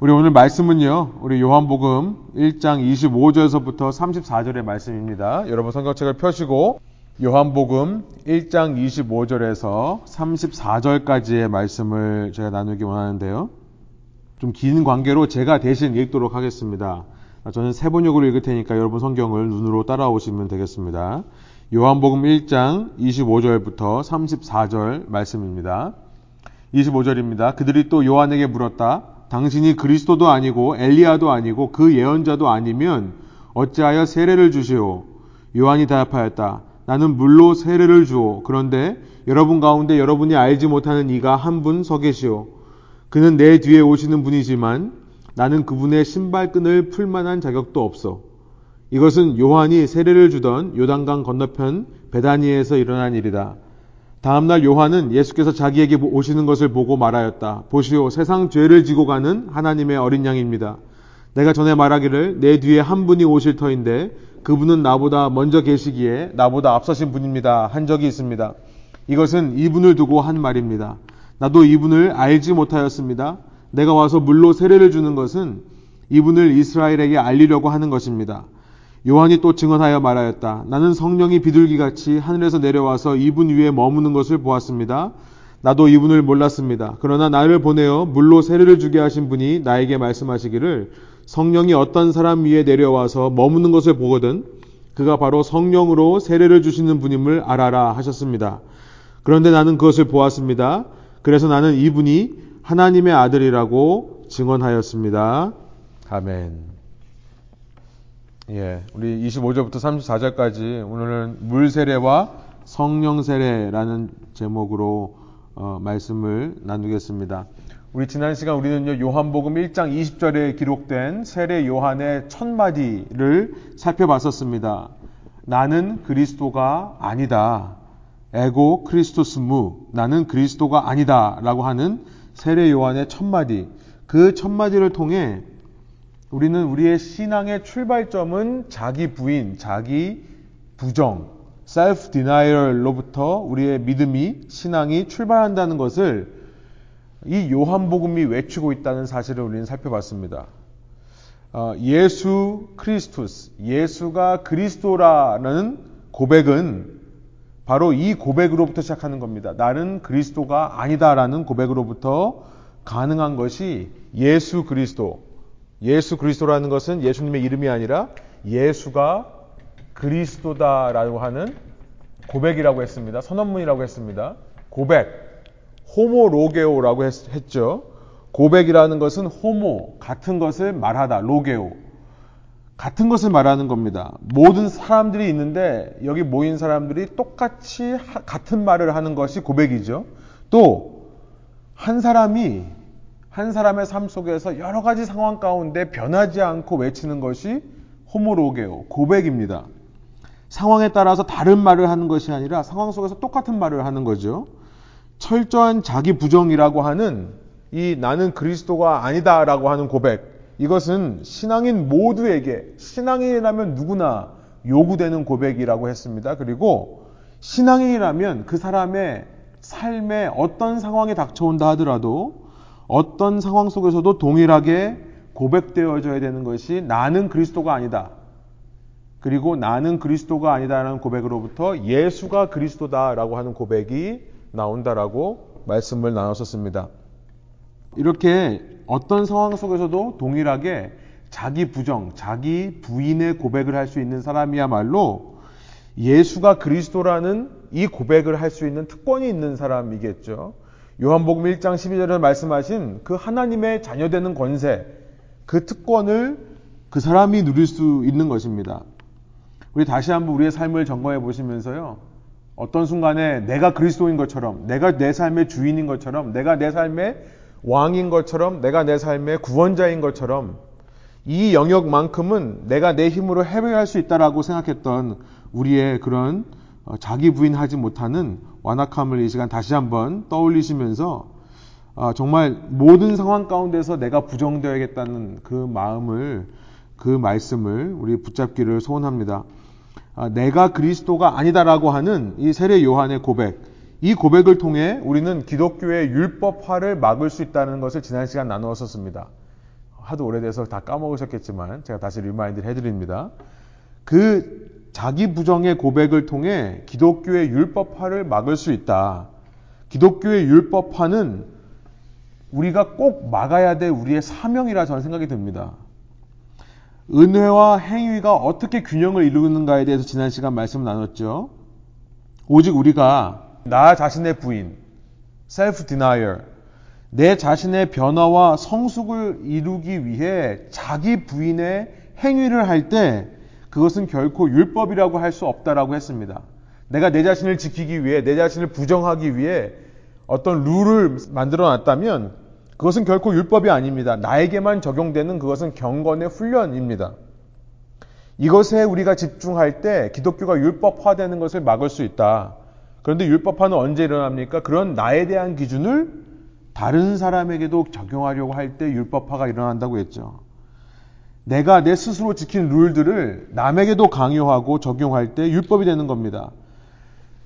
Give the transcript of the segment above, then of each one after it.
우리 오늘 말씀은요, 우리 요한복음 1장 25절에서부터 34절의 말씀입니다. 여러분 성경책을 펴시고 요한복음 1장 25절에서 34절까지의 말씀을 제가 나누기 원하는데요. 좀 긴 관계로 제가 대신 읽도록 하겠습니다. 저는 세 번역으로 읽을 테니까 여러분 성경을 눈으로 따라오시면 되겠습니다. 요한복음 1장 25절부터 34절 말씀입니다. 25절입니다. 그들이 또 요한에게 물었다. 당신이 그리스도도 아니고 엘리야도 아니고 그 예언자도 아니면 어찌하여 세례를 주시오? 요한이 대답하였다. 나는 물로 세례를 주오. 그런데 여러분 가운데 여러분이 알지 못하는 이가 한 분 서 계시오. 그는 내 뒤에 오시는 분이지만 나는 그분의 신발끈을 풀 만한 자격도 없어. 이것은 요한이 세례를 주던 요단강 건너편 베다니에서 일어난 일이다. 다음날 요한은 예수께서 자기에게 오시는 것을 보고 말하였다. 보시오, 세상 죄를 지고 가는 하나님의 어린 양입니다. 내가 전에 말하기를 내 뒤에 한 분이 오실 터인데 그분은 나보다 먼저 계시기에 나보다 앞서신 분입니다. 한 적이 있습니다. 이것은 이분을 두고 한 말입니다. 나도 이분을 알지 못하였습니다. 내가 와서 물로 세례를 주는 것은 이분을 이스라엘에게 알리려고 하는 것입니다. 요한이 또 증언하여 말하였다. 나는 성령이 비둘기같이 하늘에서 내려와서 이분 위에 머무는 것을 보았습니다. 나도 이분을 몰랐습니다. 그러나 나를 보내어 물로 세례를 주게 하신 분이 나에게 말씀하시기를 성령이 어떤 사람 위에 내려와서 머무는 것을 보거든 그가 바로 성령으로 세례를 주시는 분임을 알아라 하셨습니다. 그런데 나는 그것을 보았습니다. 그래서 나는 이분이 하나님의 아들이라고 증언하였습니다. 아멘. 예, 우리 25절부터 34절까지 오늘은 물 세례와 성령 세례라는 제목으로 어, 말씀을 나누겠습니다. 우리 지난 시간 우리는요 요한복음 1장 20절에 기록된 세례 요한의 첫 마디를 살펴봤었습니다. 나는 그리스도가 아니다. 에고 크리스토스무 나는 그리스도가 아니다라고 하는 세례 요한의 첫 마디. 그 첫 마디를 통해 우리는 우리의 신앙의 출발점은 자기 부인, 자기 부정, self denial로부터 우리의 믿음이 신앙이 출발한다는 것을 이 요한복음이 외치고 있다는 사실을 우리는 살펴봤습니다. 어, 예수 크리스투스, 예수가 그리스도라는 고백은 바로 이 고백으로부터 시작하는 겁니다. 나는 그리스도가 아니다라는 고백으로부터 가능한 것이 예수 그리스도, 예수 그리스도라는 것은 예수님의 이름이 아니라 예수가 그리스도다라고 하는 고백이라고 했습니다. 선언문이라고 했습니다. 고백, 호모로게오라고 했, 죠 고백이라는 것은 호모, 같은 것을 말하다, 로게오. 같은 것을 말하는 겁니다. 모든 사람들이 있는데 여기 모인 사람들이 똑같이 하, 같은 말을 하는 것이 고백이죠. 또 한 사람이 한 사람의 삶 속에서 여러 가지 상황 가운데 변하지 않고 외치는 것이 호모로게오, 고백입니다. 상황에 따라서 다른 말을 하는 것이 아니라 상황 속에서 똑같은 말을 하는 거죠. 철저한 자기 부정이라고 하는 이 나는 그리스도가 아니다라고 하는 고백. 이것은 신앙인 모두에게 신앙인이라면 누구나 요구되는 고백이라고 했습니다. 그리고 신앙인이라면 그 사람의 삶에 어떤 상황이 닥쳐온다 하더라도 어떤 상황 속에서도 동일하게 고백되어져야 되는 것이 나는 그리스도가 아니다. 그리고 나는 그리스도가 아니다라는 고백으로부터 예수가 그리스도다라고 하는 고백이 나온다라고 말씀을 나눴었습니다. 이렇게 어떤 상황 속에서도 동일하게 자기 부정, 자기 부인의 고백을 할 수 있는 사람이야말로 예수가 그리스도라는 이 고백을 할 수 있는 특권이 있는 사람이겠죠. 요한복음 1장 12절에 말씀하신 그 하나님의 자녀되는 권세, 그 특권을 그 사람이 누릴 수 있는 것입니다. 우리 다시 한번 우리의 삶을 점검해 보시면서요. 어떤 순간에 내가 그리스도인 것처럼, 내가 내 삶의 주인인 것처럼, 내가 내 삶의 왕인 것처럼, 내가 내 삶의 구원자인 것처럼, 이 영역만큼은 내가 내 힘으로 해결할 수 있다라고 생각했던 우리의 그런 어, 자기 부인하지 못하는 완악함을 이 시간 다시 한번 떠올리시면서 아, 정말 모든 상황 가운데서 내가 부정되어야겠다는 그 마음을 그 말씀을 우리 붙잡기를 소원합니다. 아, 내가 그리스도가 아니다라고 하는 이 세례 요한의 고백, 이 고백을 통해 우리는 기독교의 율법화를 막을 수 있다는 것을 지난 시간 나누었었습니다. 하도 오래돼서 다 까먹으셨겠지만 제가 다시 remind 해드립니다. 그 자기 부정의 고백을 통해 기독교의 율법화를 막을 수 있다. 기독교의 율법화는 우리가 꼭 막아야 될 우리의 사명이라 저는 생각이 듭니다. 은혜와 행위가 어떻게 균형을 이루는가에 대해서 지난 시간 말씀 나눴죠. 오직 우리가 나 자신의 부인, self denial, 내 자신의 변화와 성숙을 이루기 위해 자기 부인의 행위를 할 때 그것은 결코 율법이라고 할 수 없다라고 했습니다. 내가 내 자신을 지키기 위해 내 자신을 부정하기 위해 어떤 룰을 만들어 놨다면 그것은 결코 율법이 아닙니다. 나에게만 적용되는 그것은 경건의 훈련입니다. 이것에 우리가 집중할 때 기독교가 율법화되는 것을 막을 수 있다. 그런데 율법화는 언제 일어납니까? 그런 나에 대한 기준을 다른 사람에게도 적용하려고 할 때 율법화가 일어난다고 했죠. 내가 내 스스로 지킨 룰들을 남에게도 강요하고 적용할 때 율법이 되는 겁니다.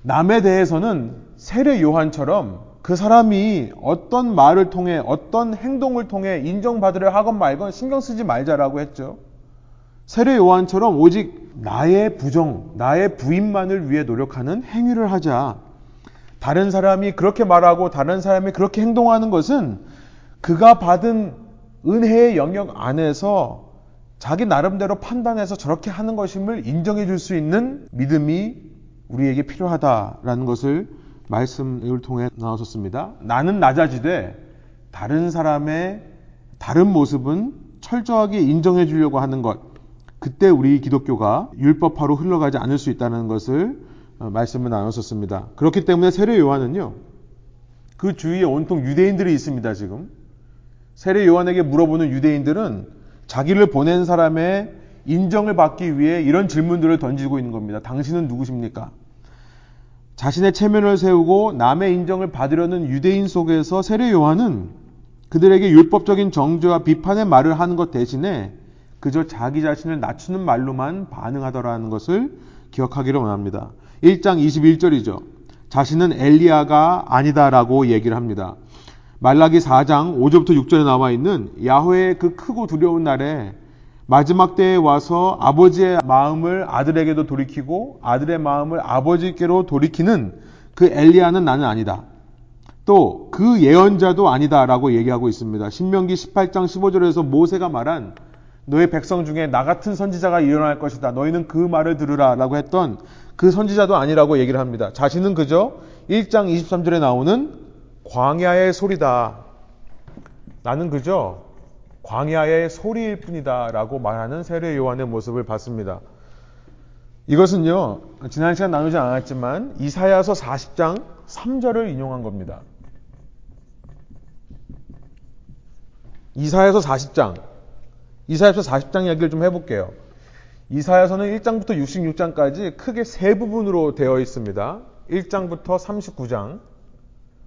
남에 대해서는 세례 요한처럼 그 사람이 어떤 말을 통해 어떤 행동을 통해 인정받으려 하건 말건 신경 쓰지 말자라고 했죠. 세례 요한처럼 오직 나의 부정, 나의 부인만을 위해 노력하는 행위를 하자. 다른 사람이 그렇게 말하고 다른 사람이 그렇게 행동하는 것은 그가 받은 은혜의 영역 안에서 자기 나름대로 판단해서 저렇게 하는 것임을 인정해 줄 수 있는 믿음이 우리에게 필요하다라는 것을 말씀을 통해 나왔었습니다. 나는 낮아지되 다른 사람의 다른 모습은 철저하게 인정해 주려고 하는 것. 그때 우리 기독교가 율법화로 흘러가지 않을 수 있다는 것을 어, 말씀을 나눴었습니다. 그렇기 때문에 세례 요한은요. 그 주위에 온통 유대인들이 있습니다, 지금. 세례 요한에게 물어보는 유대인들은 자기를 보낸 사람의 인정을 받기 위해 이런 질문들을 던지고 있는 겁니다. 당신은 누구십니까? 자신의 체면을 세우고 남의 인정을 받으려는 유대인 속에서 세례 요한은 그들에게 율법적인 정죄와 비판의 말을 하는 것 대신에 그저 자기 자신을 낮추는 말로만 반응하더라는 것을 기억하기를 원합니다. 1장 21절이죠. 자신은 엘리야가 아니다라고 얘기를 합니다. 말라기 4장 5절부터 6절에 나와 있는 야훼의 그 크고 두려운 날에 마지막 때에 와서 아버지의 마음을 아들에게도 돌이키고 아들의 마음을 아버지께로 돌이키는 그 엘리야는 나는 아니다. 또 그 예언자도 아니다라고 얘기하고 있습니다. 신명기 18장 15절에서 모세가 말한 너의 백성 중에 나 같은 선지자가 일어날 것이다. 너희는 그 말을 들으라라고 했던 그 선지자도 아니라고 얘기를 합니다. 자신은 그저 1장 23절에 나오는 광야의 소리다. 나는 그저 광야의 소리일 뿐이다 라고 말하는 세례 요한의 모습을 봤습니다. 이것은요, 지난 시간 나누지 않았지만 이사야서 40장 3절을 인용한 겁니다. 이사야서 40장, 이사야서 40장 이야기를 좀 해볼게요. 이사야서는 1장부터 66장까지 크게 세 부분으로 되어 있습니다. 1장부터 39장,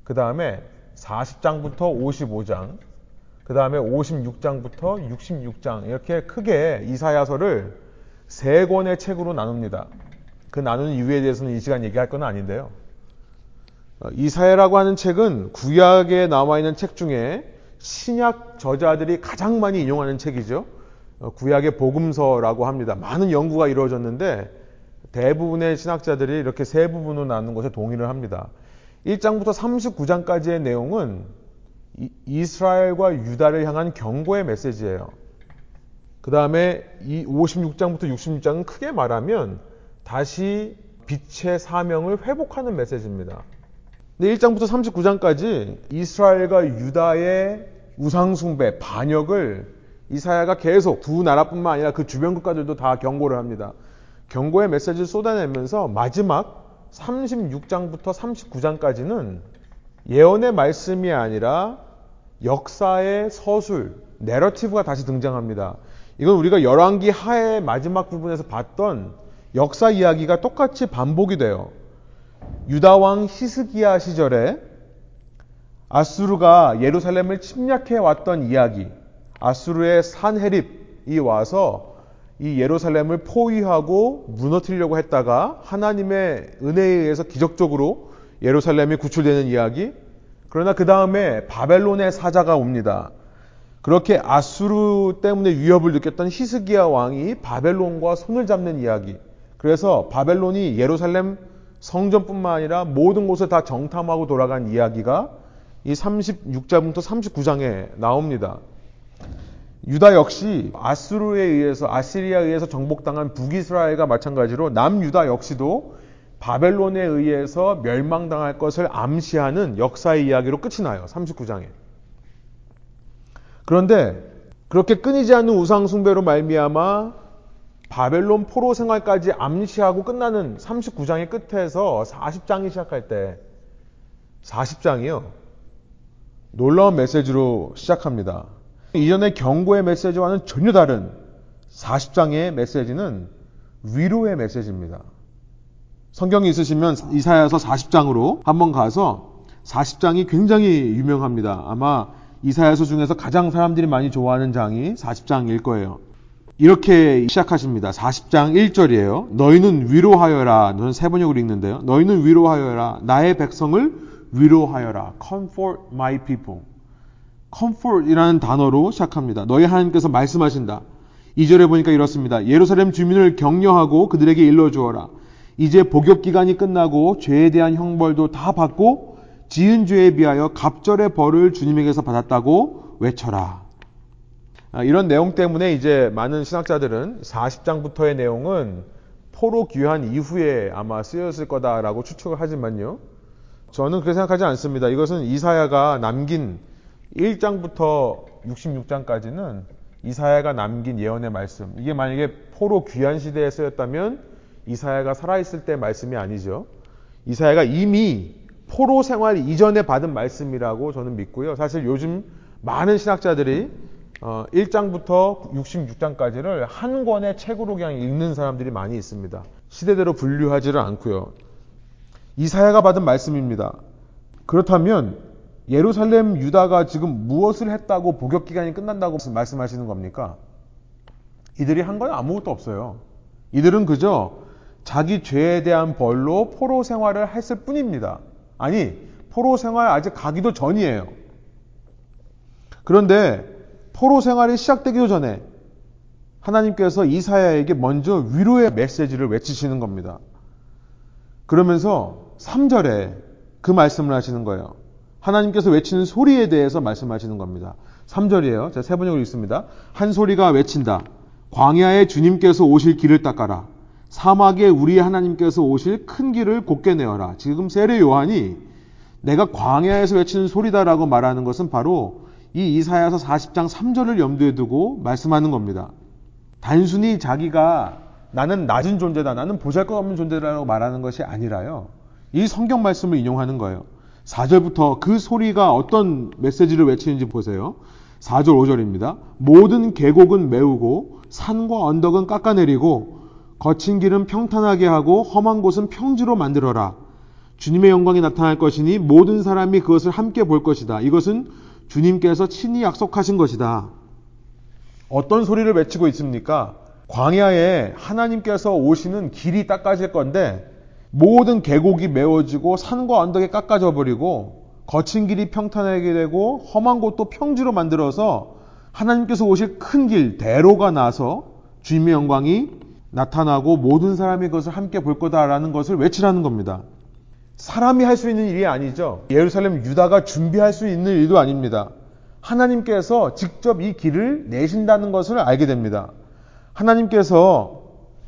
그 다음에 40장부터 55장, 그 다음에 56장부터 66장 이렇게 크게 이사야서를 세 권의 책으로 나눕니다. 그 나누는 이유에 대해서는 이 시간 얘기할 건 아닌데요. 어, 이사야라고 하는 책은 구약에 나와 있는 책 중에 신약 저자들이 가장 많이 인용하는 책이죠. 어, 구약의 복음서라고 합니다. 많은 연구가 이루어졌는데 대부분의 신학자들이 이렇게 세 부분으로 나누는 것에 동의를 합니다. 1장부터 39장까지의 내용은 이스라엘과 유다를 향한 경고의 메시지예요. 그 다음에 이 56장부터 66장은 크게 말하면 다시 빛의 사명을 회복하는 메시지입니다. 근데 1장부터 39장까지 이스라엘과 유다의 우상숭배, 반역을 이사야가 계속 두 나라뿐만 아니라 그 주변 국가들도 다 경고를 합니다. 경고의 메시지를 쏟아내면서 마지막 36장부터 39장까지는 예언의 말씀이 아니라 역사의 서술, 내러티브가 다시 등장합니다. 이건 우리가 열왕기 하의 마지막 부분에서 봤던 역사 이야기가 똑같이 반복이 돼요. 유다 왕 히스기야 시절에 아수르가 예루살렘을 침략해 왔던 이야기, 아수르의 산헤립이 와서 이 예루살렘을 포위하고 무너뜨리려고 했다가 하나님의 은혜에 의해서 기적적으로 예루살렘이 구출되는 이야기, 그러나 그 다음에 바벨론의 사자가 옵니다. 그렇게 아수르 때문에 위협을 느꼈던 히스기야 왕이 바벨론과 손을 잡는 이야기. 그래서 바벨론이 예루살렘 성전뿐만 아니라 모든 곳을 다 정탐하고 돌아간 이야기가 이 36장부터 39장에 나옵니다. 유다 역시 아수르에 의해서 아시리아에 의해서 정복당한 북이스라엘과 마찬가지로 남유다 역시도 바벨론에 의해서 멸망당할 것을 암시하는 역사의 이야기로 끝이 나요. 39장에. 그런데 그렇게 끊이지 않는 우상 숭배로 말미암아 바벨론 포로 생활까지 암시하고 끝나는 39장의 끝에서 40장이 시작할 때 40장이요. 놀라운 메시지로 시작합니다. 이전의 경고의 메시지와는 전혀 다른 40장의 메시지는 위로의 메시지입니다. 성경이 있으시면 이사야서 40장으로 한번 가서 40장이 굉장히 유명합니다. 아마 이사야서 중에서 가장 사람들이 많이 좋아하는 장이 40장일 거예요. 이렇게 시작하십니다. 40장 1절이에요. 너희는 위로하여라. 저는 세 번역으로 읽는데요. 너희는 위로하여라. 나의 백성을 위로하여라. Comfort my people. Comfort이라는 단어로 시작합니다. 너희 하나님께서 말씀하신다. 2절에 보니까 이렇습니다. 예루살렘 주민을 격려하고 그들에게 일러주어라. 이제 복역 기간이 끝나고 죄에 대한 형벌도 다 받고 지은 죄에 비하여 갑절의 벌을 주님에게서 받았다고 외쳐라. 아, 이런 내용 때문에 이제 많은 신학자들은 40장부터의 내용은 포로 귀환 이후에 아마 쓰였을 거다라고 추측을 하지만요. 저는 그렇게 생각하지 않습니다. 이것은 이사야가 남긴 1장부터 66장까지는 이사야가 남긴 예언의 말씀. 이게 만약에 포로 귀환 시대에 쓰였다면 이사야가 살아있을 때 말씀이 아니죠. 이사야가 이미 포로 생활 이전에 받은 말씀이라고 저는 믿고요. 사실 요즘 많은 신학자들이 1장부터 어, 66장까지를 한 권의 책으로 그냥 읽는 사람들이 많이 있습니다. 시대대로 분류하지를 않고요. 이사야가 받은 말씀입니다. 그렇다면 예루살렘 유다가 지금 무엇을 했다고 복역 기간이 끝난다고 말씀하시는 겁니까? 이들이 한 건 아무것도 없어요. 이들은 그저 자기 죄에 대한 벌로 포로 생활을 했을 뿐입니다. 아니, 포로 생활 아직 가기도 전이에요. 그런데 포로 생활이 시작되기도 전에 하나님께서 이사야에게 먼저 위로의 메시지를 외치시는 겁니다. 그러면서 3절에 그 말씀을 하시는 거예요. 하나님께서 외치는 소리에 대해서 말씀하시는 겁니다. 3절이에요. 제가 세 번역을 읽습니다. 한 소리가 외친다. 광야에 주님께서 오실 길을 닦아라. 사막에 우리 하나님께서 오실 큰 길을 곧게 내어라. 지금 세례 요한이 내가 광야에서 외치는 소리다라고 말하는 것은 바로 이 이사야서 40장 3절을 염두에 두고 말씀하는 겁니다. 단순히 자기가 나는 낮은 존재다, 나는 보잘것없는 존재라고 말하는 것이 아니라요. 이 성경 말씀을 인용하는 거예요. 4절부터 그 소리가 어떤 메시지를 외치는지 보세요. 4절, 5절입니다. 모든 계곡은 메우고 산과 언덕은 깎아내리고 거친 길은 평탄하게 하고 험한 곳은 평지로 만들어라. 주님의 영광이 나타날 것이니 모든 사람이 그것을 함께 볼 것이다. 이것은 주님께서 친히 약속하신 것이다. 어떤 소리를 외치고 있습니까? 광야에 하나님께서 오시는 길이 닦아질 건데 모든 계곡이 메워지고 산과 언덕이 깎아져 버리고 거친 길이 평탄하게 되고 험한 곳도 평지로 만들어서 하나님께서 오실 큰 길, 대로가 나서 주님의 영광이 나타나고 모든 사람이 그것을 함께 볼 거다라는 것을 외치라는 겁니다. 사람이 할 수 있는 일이 아니죠. 예루살렘 유다가 준비할 수 있는 일도 아닙니다. 하나님께서 직접 이 길을 내신다는 것을 알게 됩니다. 하나님께서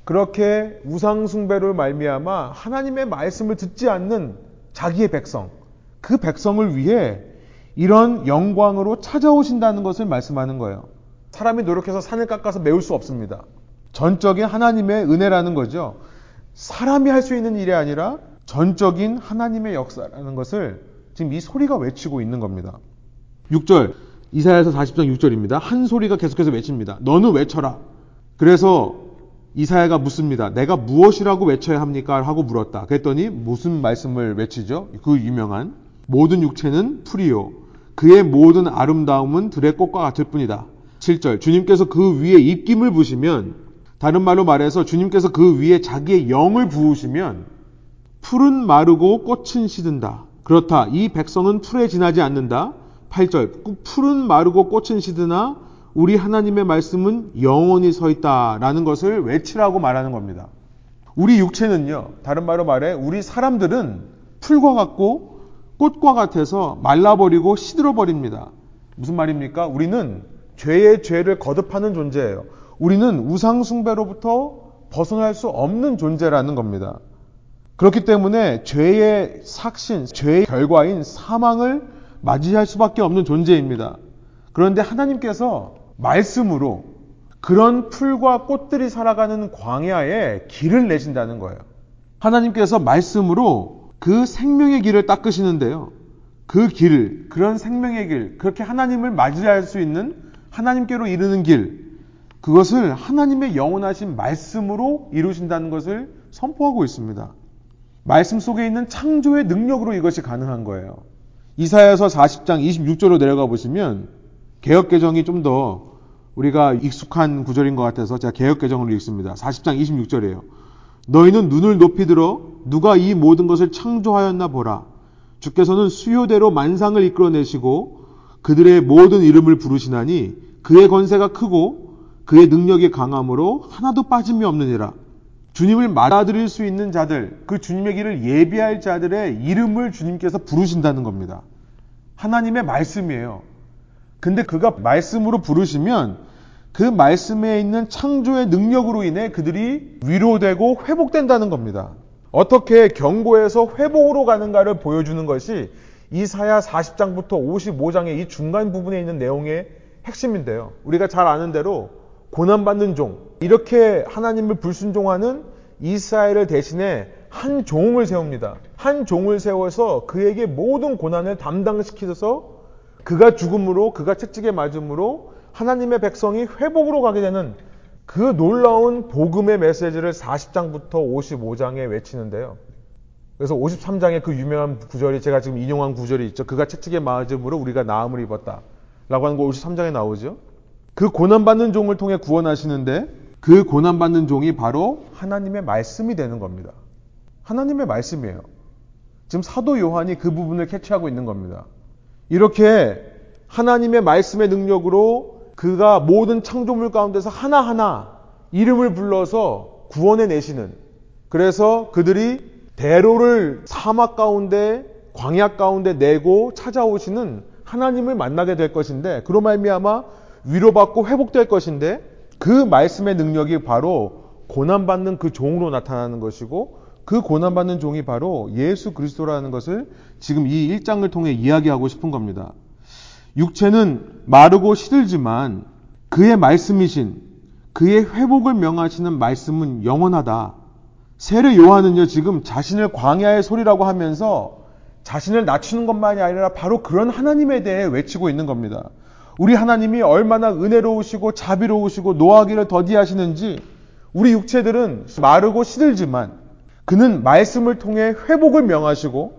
그렇게 우상숭배를 말미암아 하나님의 말씀을 듣지 않는 자기의 백성, 그 백성을 위해 이런 영광으로 찾아오신다는 것을 말씀하는 거예요. 사람이 노력해서 산을 깎아서 메울 수 없습니다. 전적인 하나님의 은혜라는 거죠. 사람이 할 수 있는 일이 아니라 전적인 하나님의 역사라는 것을 지금 이 소리가 외치고 있는 겁니다. 6절, 이사야서 40장 6절입니다. 한 소리가 계속해서 외칩니다. 너는 외쳐라. 그래서 이사야가 묻습니다. 내가 무엇이라고 외쳐야 합니까? 하고 물었다. 그랬더니 무슨 말씀을 외치죠? 그 유명한 모든 육체는 풀이요. 그의 모든 아름다움은 들의 꽃과 같을 뿐이다. 7절 주님께서 그 위에 입김을 부시면 다른 말로 말해서 주님께서 그 위에 자기의 영을 부으시면 풀은 마르고 꽃은 시든다. 그렇다. 이 백성은 풀에 지나지 않는다. 8절. 풀은 마르고 꽃은 시드나 우리 하나님의 말씀은 영원히 서 있다라는 것을 외치라고 말하는 겁니다. 우리 육체는요, 다른 말로 말해, 우리 사람들은 풀과 같고 꽃과 같아서 말라버리고 시들어버립니다. 무슨 말입니까? 우리는 죄의 죄를 거듭하는 존재예요. 우리는 우상숭배로부터 벗어날 수 없는 존재라는 겁니다. 그렇기 때문에 죄의 삭신, 죄의 결과인 사망을 맞이할 수밖에 없는 존재입니다. 그런데 하나님께서 말씀으로 그런 풀과 꽃들이 살아가는 광야에 길을 내신다는 거예요. 하나님께서 말씀으로 그 생명의 길을 닦으시는데요. 그 길, 그런 생명의 길, 그렇게 하나님을 맞이할 수 있는 하나님께로 이르는 길, 그것을 하나님의 영원하신 말씀으로 이루신다는 것을 선포하고 있습니다. 말씀 속에 있는 창조의 능력으로 이것이 가능한 거예요. 이사야서 40장 26절로 내려가 보시면 개혁 개정이 좀 더 우리가 익숙한 구절인 것 같아서 제가 개혁 개정을 읽습니다. 40장 26절이에요. 너희는 눈을 높이 들어 누가 이 모든 것을 창조하였나 보라. 주께서는 수요대로 만상을 이끌어내시고 그들의 모든 이름을 부르시나니 그의 권세가 크고 그의 능력이 강함으로 하나도 빠짐이 없느니라. 주님을 맞아들일 수 있는 자들, 그 주님의 길을 예비할 자들의 이름을 주님께서 부르신다는 겁니다. 하나님의 말씀이에요. 근데 그가 말씀으로 부르시면 그 말씀에 있는 창조의 능력으로 인해 그들이 위로되고 회복된다는 겁니다. 어떻게 경고에서 회복으로 가는가를 보여주는 것이 이사야 40장부터 55장의 이 중간 부분에 있는 내용의 핵심인데요. 우리가 잘 아는 대로 고난받는 종, 이렇게 하나님을 불순종하는 이스라엘을 대신해 한 종을 세웁니다. 한 종을 세워서 그에게 모든 고난을 담당시키셔서 그가 죽음으로 그가 채찍에 맞음으로 하나님의 백성이 회복으로 가게 되는 그 놀라운 복음의 메시지를 40장부터 55장에 외치는데요. 그래서 53장에 그 유명한 구절이 제가 지금 인용한 구절이 있죠. 그가 채찍에 맞음으로 우리가 나음을 입었다. 라고 하는 거 53장에 나오죠. 그 고난받는 종을 통해 구원하시는데 그 고난받는 종이 바로 하나님의 말씀이 되는 겁니다. 하나님의 말씀이에요. 지금 사도 요한이 그 부분을 캐치하고 있는 겁니다. 이렇게 하나님의 말씀의 능력으로 그가 모든 창조물 가운데서 하나하나 이름을 불러서 구원해 내시는 그래서 그들이 대로를 사막 가운데 광야 가운데 내고 찾아오시는 하나님을 만나게 될 것인데 그로 말미암아 위로받고 회복될 것인데 그 말씀의 능력이 바로 고난받는 그 종으로 나타나는 것이고 그 고난받는 종이 바로 예수 그리스도라는 것을 지금 이 1장을 통해 이야기하고 싶은 겁니다. 육체는 마르고 시들지만 그의 말씀이신 그의 회복을 명하시는 말씀은 영원하다. 세례 요한은요, 지금 자신을 광야의 소리라고 하면서 자신을 낮추는 것만이 아니라 바로 그런 하나님에 대해 외치고 있는 겁니다. 우리 하나님이 얼마나 은혜로우시고 자비로우시고 노하기를 더디하시는지 우리 육체들은 마르고 시들지만 그는 말씀을 통해 회복을 명하시고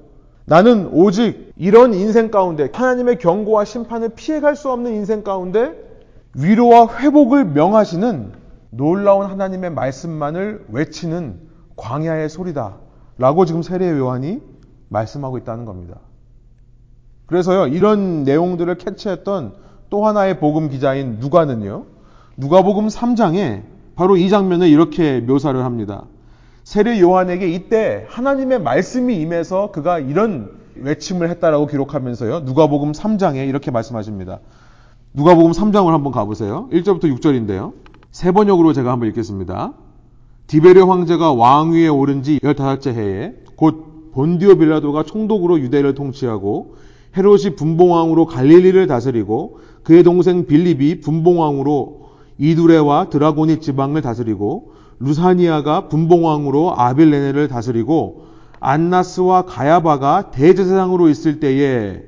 나는 오직 이런 인생 가운데 하나님의 경고와 심판을 피해갈 수 없는 인생 가운데 위로와 회복을 명하시는 놀라운 하나님의 말씀만을 외치는 광야의 소리다. 라고 지금 세례 요한이 말씀하고 있다는 겁니다. 그래서요, 이런 내용들을 캐치했던 또 하나의 복음 기자인 누가는요. 누가복음 3장에 바로 이 장면을 이렇게 묘사를 합니다. 세례 요한에게 이때 하나님의 말씀이 임해서 그가 이런 외침을 했다라고 기록하면서요. 누가복음 3장에 이렇게 말씀하십니다. 누가복음 3장을 한번 가보세요. 1절부터 6절인데요. 세 번역으로 제가 한번 읽겠습니다. 디베르 황제가 왕위에 오른 지 15째 해에 곧 본디오 빌라도가 총독으로 유대를 통치하고 헤롯이 분봉왕으로 갈릴리를 다스리고 그의 동생 빌립이 분봉왕으로 이두레와 드라고니 지방을 다스리고 루사니아가 분봉왕으로 아빌레네를 다스리고 안나스와 가야바가 대제사장으로 있을 때에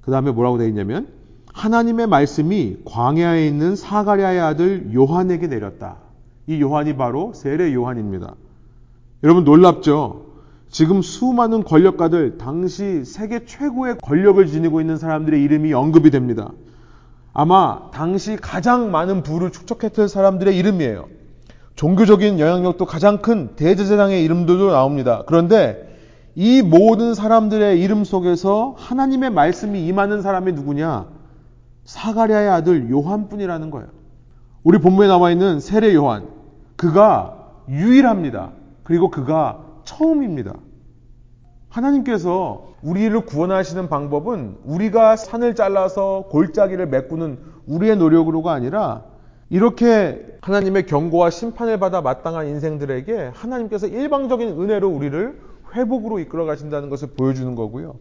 그 다음에 뭐라고 되어 있냐면 하나님의 말씀이 광야에 있는 사가랴의 아들 요한에게 내렸다. 이 요한이 바로 세례 요한입니다. 여러분 놀랍죠? 지금 수많은 권력가들, 당시 세계 최고의 권력을 지니고 있는 사람들의 이름이 언급이 됩니다. 아마 당시 가장 많은 부를 축적했던 사람들의 이름이에요. 종교적인 영향력도 가장 큰 대제사장의 이름들도 나옵니다. 그런데 이 모든 사람들의 이름 속에서 하나님의 말씀이 임하는 사람이 누구냐? 사가랴의 아들 요한뿐이라는 거예요. 우리 본문에 나와 있는 세례 요한. 그가 유일합니다. 그리고 그가 처음입니다. 하나님께서 우리를 구원하시는 방법은 우리가 산을 잘라서 골짜기를 메꾸는 우리의 노력으로가 아니라 이렇게 하나님의 경고와 심판을 받아 마땅한 인생들에게 하나님께서 일방적인 은혜로 우리를 회복으로 이끌어 가신다는 것을 보여주는 거고요.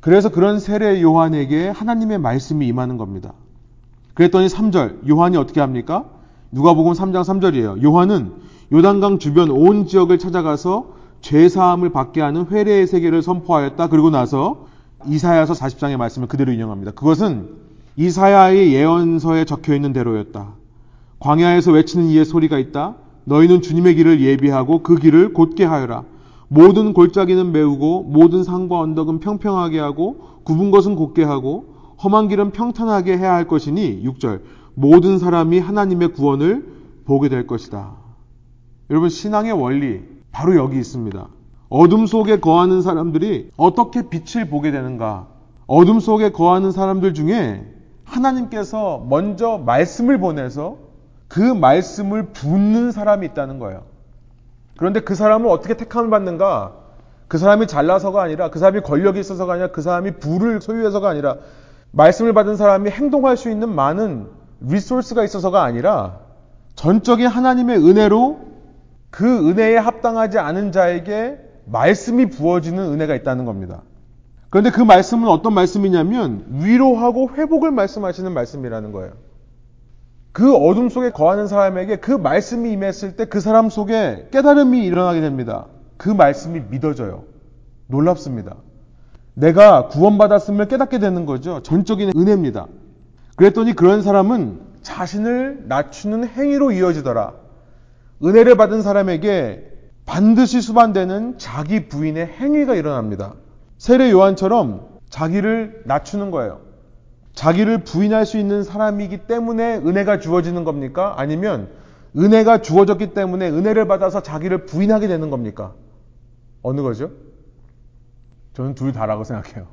그래서 그런 세례 요한에게 하나님의 말씀이 임하는 겁니다. 그랬더니 3절 요한이 어떻게 합니까? 누가복음 3장 3절이에요. 요한은 요단강 주변 온 지역을 찾아가서 죄 사함을 받게 하는 회례의 세계를 선포하였다. 그리고 나서 이사야서 40장의 말씀을 그대로 인용합니다. 그것은 이사야의 예언서에 적혀 있는 대로였다. 광야에서 외치는 이의 소리가 있다. 너희는 주님의 길을 예비하고 그 길을 곧게 하여라. 모든 골짜기는 메우고 모든 산과 언덕은 평평하게 하고 굽은 것은 곧게 하고 험한 길은 평탄하게 해야 할 것이니 6절 모든 사람이 하나님의 구원을 보게 될 것이다. 여러분 신앙의 원리 바로 여기 있습니다. 어둠 속에 거하는 사람들이 어떻게 빛을 보게 되는가? 어둠 속에 거하는 사람들 중에 하나님께서 먼저 말씀을 보내서 그 말씀을 붙는 사람이 있다는 거예요. 그런데 그 사람은 어떻게 택함을 받는가? 그 사람이 잘나서가 아니라 그 사람이 권력이 있어서가 아니라 그 사람이 부를 소유해서가 아니라 말씀을 받은 사람이 행동할 수 있는 많은 리소스가 있어서가 아니라 전적인 하나님의 은혜로 그 은혜에 합당하지 않은 자에게 말씀이 부어지는 은혜가 있다는 겁니다. 그런데 그 말씀은 어떤 말씀이냐면 위로하고 회복을 말씀하시는 말씀이라는 거예요. 그 어둠 속에 거하는 사람에게 그 말씀이 임했을 때 그 사람 속에 깨달음이 일어나게 됩니다. 그 말씀이 믿어져요. 놀랍습니다. 내가 구원받았음을 깨닫게 되는 거죠. 전적인 은혜입니다. 그랬더니 그런 사람은 자신을 낮추는 행위로 이어지더라. 은혜를 받은 사람에게 반드시 수반되는 자기 부인의 행위가 일어납니다. 세례 요한처럼 자기를 낮추는 거예요. 자기를 부인할 수 있는 사람이기 때문에 은혜가 주어지는 겁니까? 아니면 은혜가 주어졌기 때문에 은혜를 받아서 자기를 부인하게 되는 겁니까? 어느 거죠? 저는 둘 다라고 생각해요.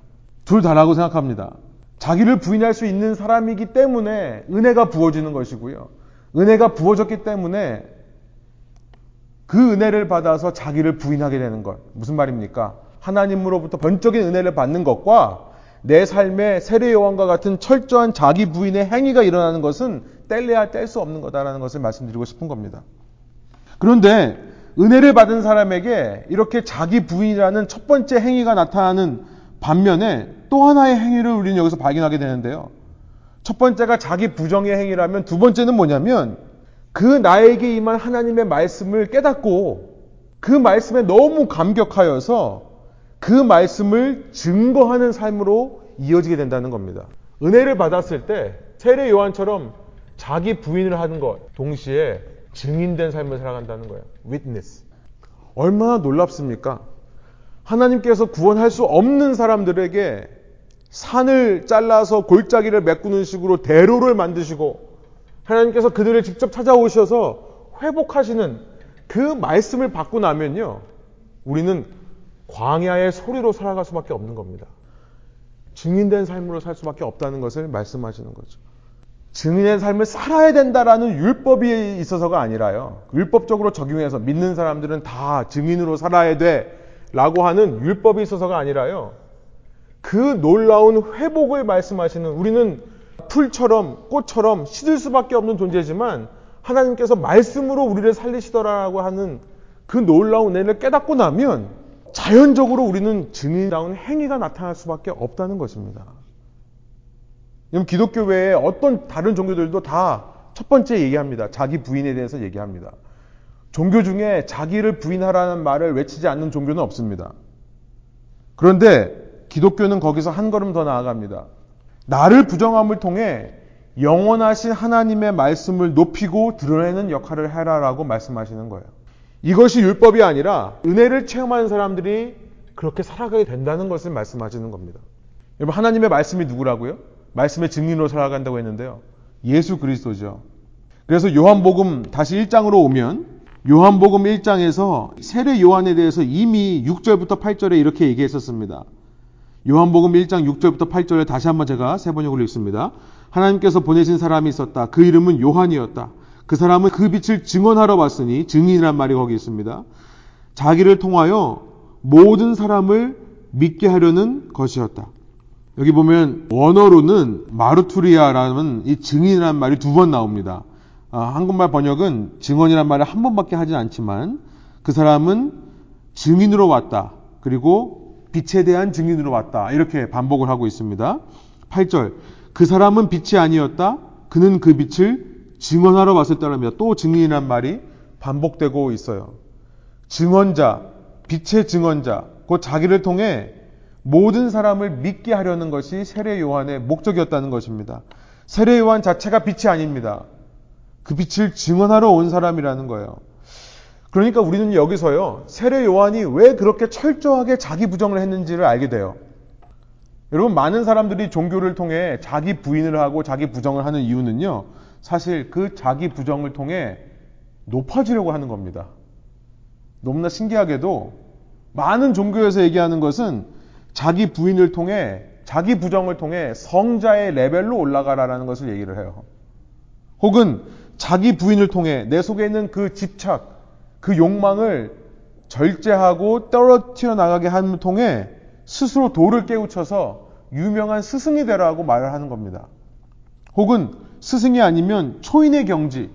둘 다라고 생각합니다. 자기를 부인할 수 있는 사람이기 때문에 은혜가 부어지는 것이고요. 은혜가 부어졌기 때문에 그 은혜를 받아서 자기를 부인하게 되는 것. 무슨 말입니까? 하나님으로부터 번적인 은혜를 받는 것과 내 삶에 세례 요한과 같은 철저한 자기 부인의 행위가 일어나는 것은 뗄래야 뗄 수 없는 거다라는 것을 말씀드리고 싶은 겁니다. 그런데 은혜를 받은 사람에게 이렇게 자기 부인이라는 첫 번째 행위가 나타나는 반면에 또 하나의 행위를 우리는 여기서 발견하게 되는데요. 첫 번째가 자기 부정의 행위라면 두 번째는 뭐냐면 그 나에게 임한 하나님의 말씀을 깨닫고 그 말씀에 너무 감격하여서 그 말씀을 증거하는 삶으로 이어지게 된다는 겁니다. 은혜를 받았을 때 세례 요한처럼 자기 부인을 하는 것 동시에 증인된 삶을 살아간다는 거예요. witness. 얼마나 놀랍습니까? 하나님께서 구원할 수 없는 사람들에게 산을 잘라서 골짜기를 메꾸는 식으로 대로를 만드시고 하나님께서 그들을 직접 찾아오셔서 회복하시는 그 말씀을 받고 나면요. 우리는 광야의 소리로 살아갈 수밖에 없는 겁니다. 증인된 삶으로 살 수밖에 없다는 것을 말씀하시는 거죠. 증인의 삶을 살아야 된다라는 율법이 있어서가 아니라요. 율법적으로 적용해서 믿는 사람들은 다 증인으로 살아야 돼. 라고 하는 율법이 있어서가 아니라요. 그 놀라운 회복을 말씀하시는 우리는 풀처럼 꽃처럼 시들 수밖에 없는 존재지만 하나님께서 말씀으로 우리를 살리시더라고 하는 그 놀라운 은혜를 깨닫고 나면 자연적으로 우리는 증인다운 행위가 나타날 수밖에 없다는 것입니다. 여러분 기독교 외에 어떤 다른 종교들도 다 첫 번째 얘기합니다. 자기 부인에 대해서 얘기합니다. 종교 중에 자기를 부인하라는 말을 외치지 않는 종교는 없습니다. 그런데 기독교는 거기서 한 걸음 더 나아갑니다. 나를 부정함을 통해 영원하신 하나님의 말씀을 높이고 드러내는 역할을 해라라고 말씀하시는 거예요. 이것이 율법이 아니라 은혜를 체험하는 사람들이 그렇게 살아가게 된다는 것을 말씀하시는 겁니다. 여러분 하나님의 말씀이 누구라고요? 말씀의 증인으로 살아간다고 했는데요. 예수 그리스도죠. 그래서 요한복음 다시 1장으로 오면 요한복음 1장에서 세례 요한에 대해서 이미 6절부터 8절에 이렇게 얘기했었습니다. 요한복음 1장 6절부터 8절에 다시 한번 제가 세 번역을 읽습니다. 하나님께서 보내신 사람이 있었다. 그 이름은 요한이었다. 그 사람은 그 빛을 증언하러 왔으니 증인이란 말이 거기 있습니다. 자기를 통하여 모든 사람을 믿게 하려는 것이었다. 여기 보면 원어로는 마르투리아라는 이 증인이란 말이 두 번 나옵니다. 아, 한국말 번역은 증언이란 말을 한 번밖에 하진 않지만 그 사람은 증인으로 왔다. 그리고 빛에 대한 증인으로 왔다. 이렇게 반복을 하고 있습니다. 8절. 그 사람은 빛이 아니었다. 그는 그 빛을 증언하러 왔을 때랍니다. 또 증인이란 말이 반복되고 있어요. 증언자, 빛의 증언자, 곧 자기를 통해 모든 사람을 믿게 하려는 것이 세례 요한의 목적이었다는 것입니다. 세례 요한 자체가 빛이 아닙니다. 그 빛을 증언하러 온 사람이라는 거예요. 그러니까 우리는 여기서요, 세례 요한이 왜 그렇게 철저하게 자기 부정을 했는지를 알게 돼요. 여러분, 많은 사람들이 종교를 통해 자기 부인을 하고 자기 부정을 하는 이유는요, 사실 그 자기 부정을 통해 높아지려고 하는 겁니다. 너무나 신기하게도 많은 종교에서 얘기하는 것은 자기 부인을 통해 자기 부정을 통해 성자의 레벨로 올라가라라는 것을 얘기를 해요. 혹은 자기 부인을 통해 내 속에 있는 그 집착, 그 욕망을 절제하고 떨어뜨려 나가게 함을 통해 스스로 도를 깨우쳐서 유명한 스승이 되라고 말을 하는 겁니다. 혹은 스승이 아니면 초인의 경지,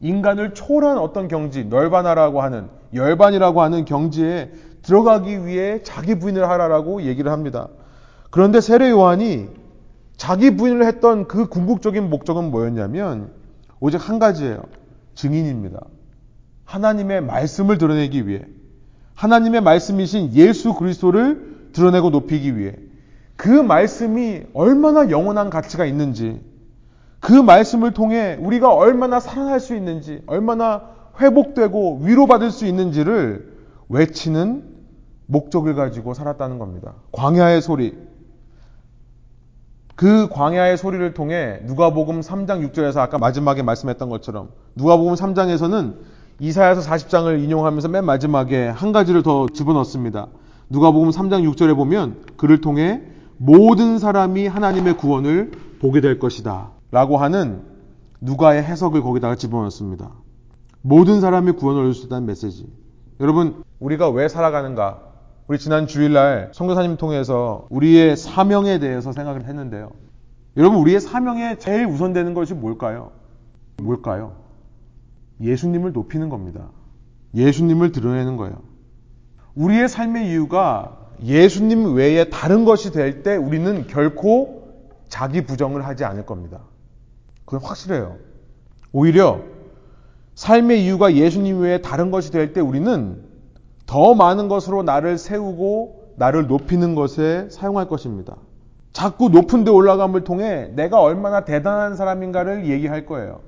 인간을 초월한 어떤 경지, 널바나라고 하는, 열반이라고 하는 경지에 들어가기 위해 자기 부인을 하라라고 얘기를 합니다. 그런데 세례 요한이 자기 부인을 했던 그 궁극적인 목적은 뭐였냐면 오직 한 가지예요. 증인입니다. 하나님의 말씀을 드러내기 위해 하나님의 말씀이신 예수 그리스도를 드러내고 높이기 위해 그 말씀이 얼마나 영원한 가치가 있는지 그 말씀을 통해 우리가 얼마나 살아날 수 있는지 얼마나 회복되고 위로받을 수 있는지를 외치는 목적을 가지고 살았다는 겁니다. 광야의 소리. 그 광야의 소리를 통해 누가복음 3장 6절에서 아까 마지막에 말씀했던 것처럼 누가복음 3장에서는 이사야서 40장을 인용하면서 맨 마지막에 한 가지를 더 집어넣습니다. 누가복음 3장 6절에 보면 그를 통해 모든 사람이 하나님의 구원을 보게 될 것이다. 라고 하는 누가의 해석을 거기다가 집어넣습니다. 모든 사람이 구원을 얻을 수 있다는 메시지. 여러분, 우리가 왜 살아가는가? 우리 지난 주일날 성교사님 통해서 우리의 사명에 대해서 생각을 했는데요. 여러분, 우리의 사명에 제일 우선되는 것이 뭘까요? 뭘까요? 예수님을 높이는 겁니다. 예수님을 드러내는 거예요. 우리의 삶의 이유가 예수님 외에 다른 것이 될 때 우리는 결코 자기 부정을 하지 않을 겁니다. 그건 확실해요. 오히려 삶의 이유가 예수님 외에 다른 것이 될 때 우리는 더 많은 것으로 나를 세우고 나를 높이는 것에 사용할 것입니다. 자꾸 높은 데 올라감을 통해 내가 얼마나 대단한 사람인가를 얘기할 거예요.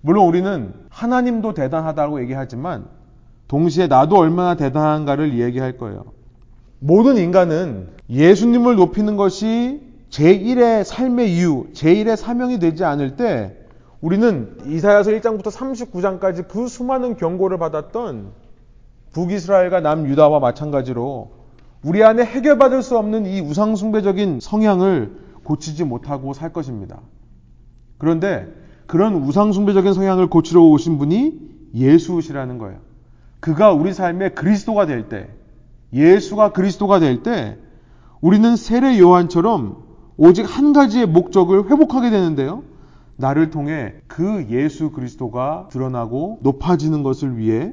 물론 우리는 하나님도 대단하다고 얘기하지만 동시에 나도 얼마나 대단한가를 얘기할 거예요. 모든 인간은 예수님을 높이는 것이 제1의 삶의 이유, 제1의 사명이 되지 않을 때 우리는 이사야서 1장부터 39장까지 그 수많은 경고를 받았던 북이스라엘과 남유다와 마찬가지로 우리 안에 해결받을 수 없는 이 우상숭배적인 성향을 고치지 못하고 살 것입니다. 그런데 그런 우상숭배적인 성향을 고치러 오신 분이 예수시라는 거예요. 그가 우리 삶의 그리스도가 될 때, 예수가 그리스도가 될 때, 우리는 세례 요한처럼 오직 한 가지의 목적을 회복하게 되는데요. 나를 통해 그 예수 그리스도가 드러나고 높아지는 것을 위해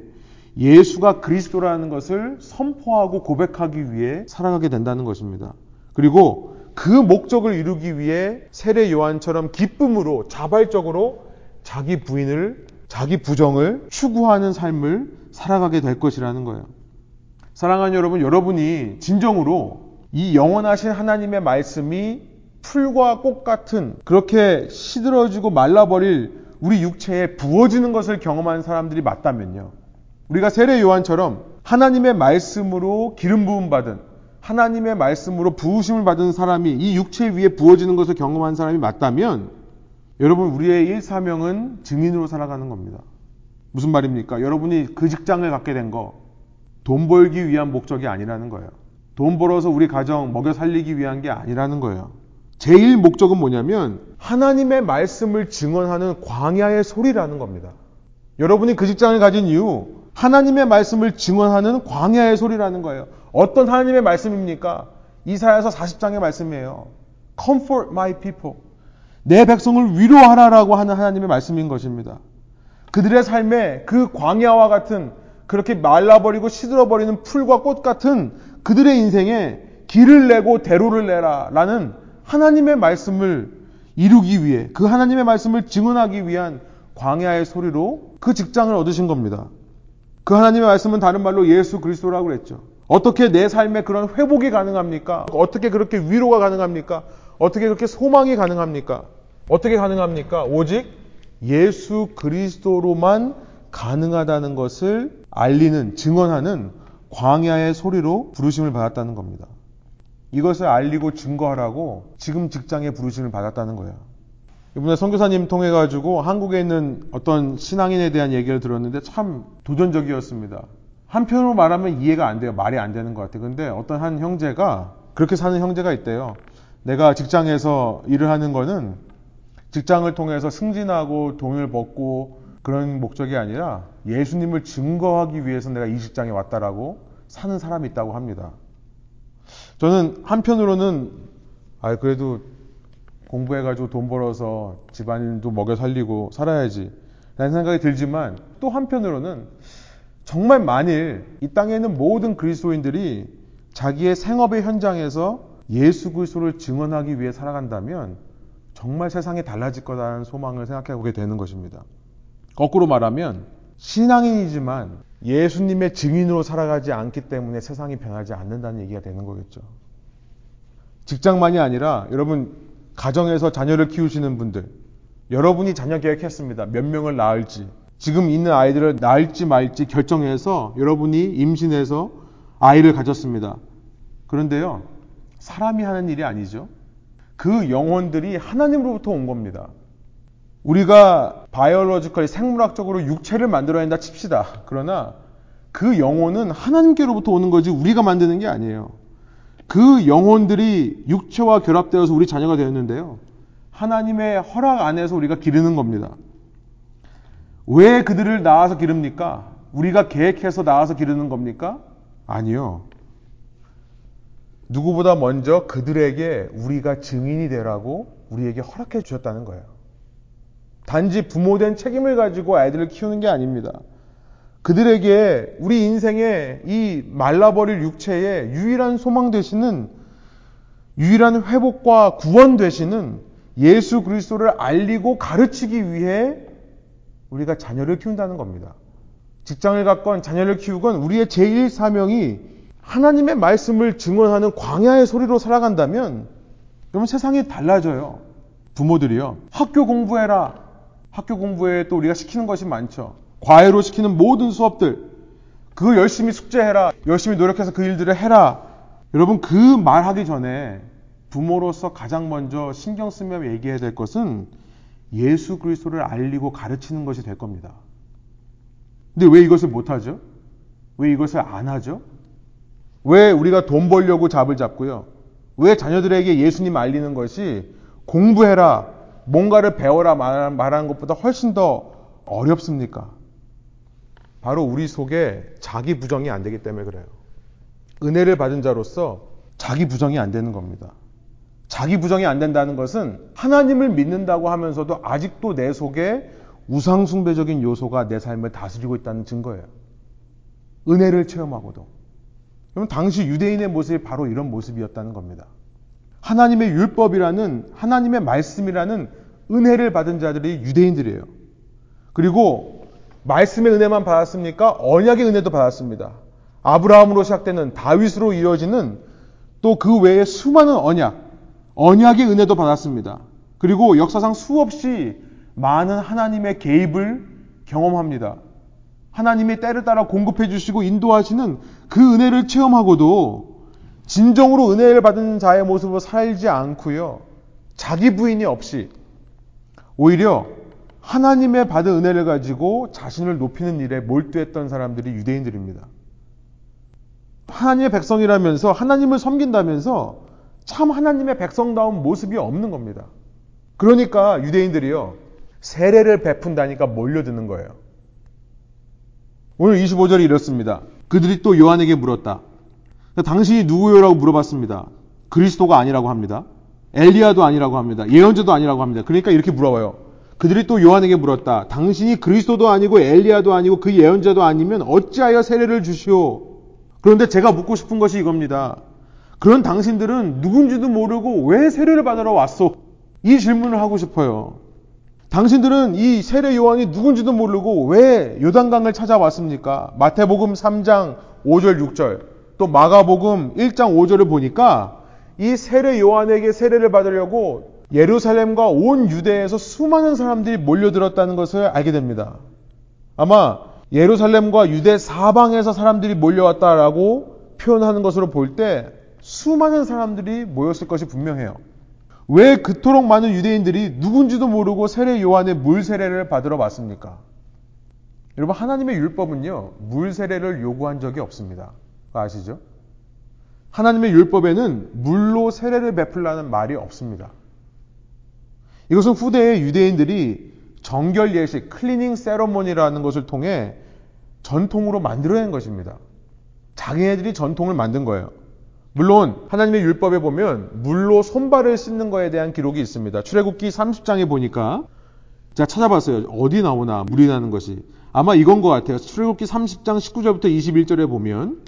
예수가 그리스도라는 것을 선포하고 고백하기 위해 살아가게 된다는 것입니다. 그리고 그 목적을 이루기 위해 세례 요한처럼 기쁨으로 자발적으로 자기 부인을 자기 부정을 추구하는 삶을 살아가게 될 것이라는 거예요. 사랑하는 여러분, 여러분이 진정으로 이 영원하신 하나님의 말씀이 풀과 꽃 같은 그렇게 시들어지고 말라버릴 우리 육체에 부어지는 것을 경험한 사람들이 맞다면요. 우리가 세례 요한처럼 하나님의 말씀으로 기름 부음 받은 하나님의 말씀으로 부으심을 받은 사람이 이 육체 위에 부어지는 것을 경험한 사람이 맞다면 여러분 우리의 일사명은 증인으로 살아가는 겁니다. 무슨 말입니까? 여러분이 그 직장을 갖게 된 거, 돈 벌기 위한 목적이 아니라는 거예요. 돈 벌어서 우리 가정 먹여 살리기 위한 게 아니라는 거예요. 제일 목적은 뭐냐면 하나님의 말씀을 증언하는 광야의 소리라는 겁니다. 여러분이 그 직장을 가진 이유 하나님의 말씀을 증언하는 광야의 소리라는 거예요. 어떤 하나님의 말씀입니까? 이사야서 40장의 말씀이에요. Comfort my people. 내 백성을 위로하라라고 하는 하나님의 말씀인 것입니다. 그들의 삶에 그 광야와 같은 그렇게 말라버리고 시들어버리는 풀과 꽃 같은 그들의 인생에 길을 내고 대로를 내라 라는 하나님의 말씀을 이루기 위해 그 하나님의 말씀을 증언하기 위한 광야의 소리로 그 직장을 얻으신 겁니다. 그 하나님의 말씀은 다른 말로 예수 그리스도라고 그랬죠. 어떻게 내 삶에 그런 회복이 가능합니까? 어떻게 그렇게 위로가 가능합니까? 어떻게 그렇게 소망이 가능합니까? 어떻게 가능합니까? 오직 예수 그리스도로만 가능하다는 것을 알리는, 증언하는 광야의 소리로 부르심을 받았다는 겁니다. 이것을 알리고 증거하라고 지금 직장에 부르심을 받았다는 거예요. 이번에 선교사님 통해 가지고 한국에 있는 어떤 신앙인에 대한 얘기를 들었는데 참 도전적이었습니다. 한편으로 말하면 이해가 안 돼요. 말이 안 되는 것 같아요. 근데 어떤 한 형제가 그렇게 사는 형제가 있대요. 내가 직장에서 일을 하는 거는 직장을 통해서 승진하고 돈을 벌고 그런 목적이 아니라 예수님을 증거하기 위해서 내가 이 직장에 왔다라고 사는 사람이 있다고 합니다. 저는 한편으로는 아 그래도 공부해가지고 돈 벌어서 집안도 먹여 살리고 살아야지 라는 생각이 들지만 또 한편으로는 정말 만일 이 땅에 있는 모든 그리스도인들이 자기의 생업의 현장에서 예수 그리스도를 증언하기 위해 살아간다면 정말 세상이 달라질 거라는 소망을 생각해 보게 되는 것입니다. 거꾸로 말하면 신앙인이지만 예수님의 증인으로 살아가지 않기 때문에 세상이 변하지 않는다는 얘기가 되는 거겠죠. 직장만이 아니라 여러분 가정에서 자녀를 키우시는 분들 여러분이 자녀 계획했습니다. 몇 명을 낳을지 지금 있는 아이들을 낳을지 말지 결정해서 여러분이 임신해서 아이를 가졌습니다. 그런데요. 사람이 하는 일이 아니죠. 그 영혼들이 하나님으로부터 온 겁니다. 우리가 biological 생물학적으로 육체를 만들어야 한다 칩시다. 그러나 그 영혼은 하나님께로부터 오는 거지 우리가 만드는 게 아니에요. 그 영혼들이 육체와 결합되어서 우리 자녀가 되었는데요. 하나님의 허락 안에서 우리가 기르는 겁니다. 왜 그들을 낳아서 기릅니까? 우리가 계획해서 낳아서 기르는 겁니까? 아니요. 누구보다 먼저 그들에게 우리가 증인이 되라고 우리에게 허락해 주셨다는 거예요. 단지 부모된 책임을 가지고 아이들을 키우는 게 아닙니다. 그들에게 우리 인생의 이 말라버릴 육체의 유일한 소망 되시는 유일한 회복과 구원 되시는 예수 그리스도를 알리고 가르치기 위해 우리가 자녀를 키운다는 겁니다. 직장을 갖건 자녀를 키우건 우리의 제1 사명이 하나님의 말씀을 증언하는 광야의 소리로 살아간다면 그러면 세상이 달라져요. 부모들이요. 학교 공부해라. 학교 공부에 또 우리가 시키는 것이 많죠. 과외로 시키는 모든 수업들. 그거 열심히 숙제해라. 열심히 노력해서 그 일들을 해라. 여러분 그 말하기 전에 부모로서 가장 먼저 신경 쓰며 얘기해야 될 것은 예수 그리스도를 알리고 가르치는 것이 될 겁니다. 근데 왜 이것을 못하죠? 왜 이것을 안 하죠? 왜 우리가 돈 벌려고 잡을 잡고요? 왜 자녀들에게 예수님 알리는 것이 공부해라, 뭔가를 배워라 말하는 것보다 훨씬 더 어렵습니까? 바로 우리 속에 자기 부정이 안 되기 때문에 그래요. 은혜를 받은 자로서 자기 부정이 안 되는 겁니다. 자기 부정이 안 된다는 것은 하나님을 믿는다고 하면서도 아직도 내 속에 우상숭배적인 요소가 내 삶을 다스리고 있다는 증거예요. 은혜를 체험하고도. 그럼 당시 유대인의 모습이 바로 이런 모습이었다는 겁니다. 하나님의 율법이라는 하나님의 말씀이라는 은혜를 받은 자들이 유대인들이에요. 그리고 말씀의 은혜만 받았습니까? 언약의 은혜도 받았습니다. 아브라함으로 시작되는 다윗으로 이어지는 또 그 외에 수많은 언약, 언약의 은혜도 받았습니다. 그리고 역사상 수없이 많은 하나님의 개입을 경험합니다. 하나님의 때를 따라 공급해 주시고 인도하시는 그 은혜를 체험하고도 진정으로 은혜를 받은 자의 모습으로 살지 않고요. 자기 부인이 없이 오히려 하나님의 받은 은혜를 가지고 자신을 높이는 일에 몰두했던 사람들이 유대인들입니다. 하나님의 백성이라면서 하나님을 섬긴다면서 참 하나님의 백성다운 모습이 없는 겁니다. 그러니까 유대인들이요. 세례를 베푼다니까 몰려드는 거예요. 오늘 25절이 이렇습니다. 그들이 또 요한에게 물었다. 당신이 누구요라고 물어봤습니다. 그리스도가 아니라고 합니다. 엘리야도 아니라고 합니다. 예언자도 아니라고 합니다. 그러니까 이렇게 물어봐요. 그들이 또 요한에게 물었다. 당신이 그리스도도 아니고 엘리야도 아니고 그 예언자도 아니면 어찌하여 세례를 주시오? 그런데 제가 묻고 싶은 것이 이겁니다. 그런 당신들은 누군지도 모르고 왜 세례를 받으러 왔소? 이 질문을 하고 싶어요. 당신들은 이 세례 요한이 누군지도 모르고 왜 요단강을 찾아왔습니까? 마태복음 3장 5절 6절 또 마가복음 1장 5절을 보니까 이 세례 요한에게 세례를 받으려고 예루살렘과 온 유대에서 수많은 사람들이 몰려들었다는 것을 알게 됩니다. 아마 예루살렘과 유대 사방에서 사람들이 몰려왔다라고 표현하는 것으로 볼 때 수많은 사람들이 모였을 것이 분명해요. 왜 그토록 많은 유대인들이 누군지도 모르고 세례 요한의 물 세례를 받으러 왔습니까? 여러분 하나님의 율법은요 물 세례를 요구한 적이 없습니다. 아시죠? 하나님의 율법에는 물로 세례를 베풀라는 말이 없습니다. 이것은 후대의 유대인들이 정결 예식, cleaning ceremony라는 것을 통해 전통으로 만들어낸 것입니다. 자기네들이 전통을 만든 거예요. 물론 하나님의 율법에 보면 물로 손발을 씻는 것에 대한 기록이 있습니다. 출애굽기 30장에 보니까 제가 찾아봤어요. 어디 나오나 물이 나는 것이. 아마 이건 것 같아요. 출애굽기 30장 19절부터 21절에 보면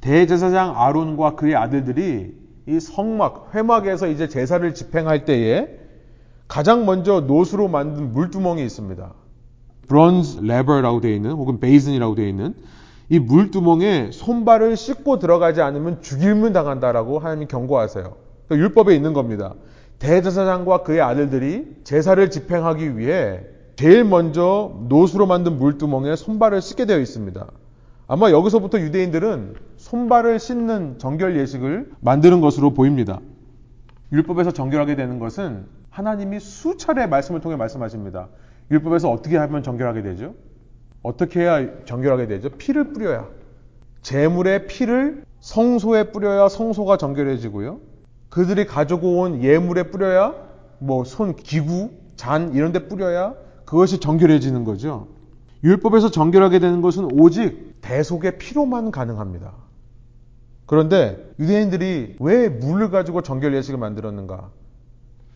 대제사장 아론과 그의 아들들이 이 성막, 회막에서 이제 제사를 집행할 때에 가장 먼저 노수로 만든 물두멍이 있습니다. 브론즈 레버라고 되어 있는 혹은 베이슨이라고 되어 있는 이 물두멍에 손발을 씻고 들어가지 않으면 죽임을 당한다라고 하나님이 경고하세요. 그러니까 율법에 있는 겁니다. 대제사장과 그의 아들들이 제사를 집행하기 위해 제일 먼저 노수로 만든 물두멍에 손발을 씻게 되어 있습니다. 아마 여기서부터 유대인들은 손발을 씻는 정결 예식을 만드는 것으로 보입니다. 율법에서 정결하게 되는 것은 하나님이 수차례 말씀을 통해 말씀하십니다. 율법에서 어떻게 하면 정결하게 되죠? 어떻게 해야 정결하게 되죠? 피를 뿌려야. 재물의 피를 성소에 뿌려야 성소가 정결해지고요. 그들이 가지고 온 예물에 뿌려야 뭐 손, 기구, 잔 이런 데 뿌려야 그것이 정결해지는 거죠. 율법에서 정결하게 되는 것은 오직 대속의 피로만 가능합니다. 그런데 유대인들이 왜 물을 가지고 정결 예식을 만들었는가?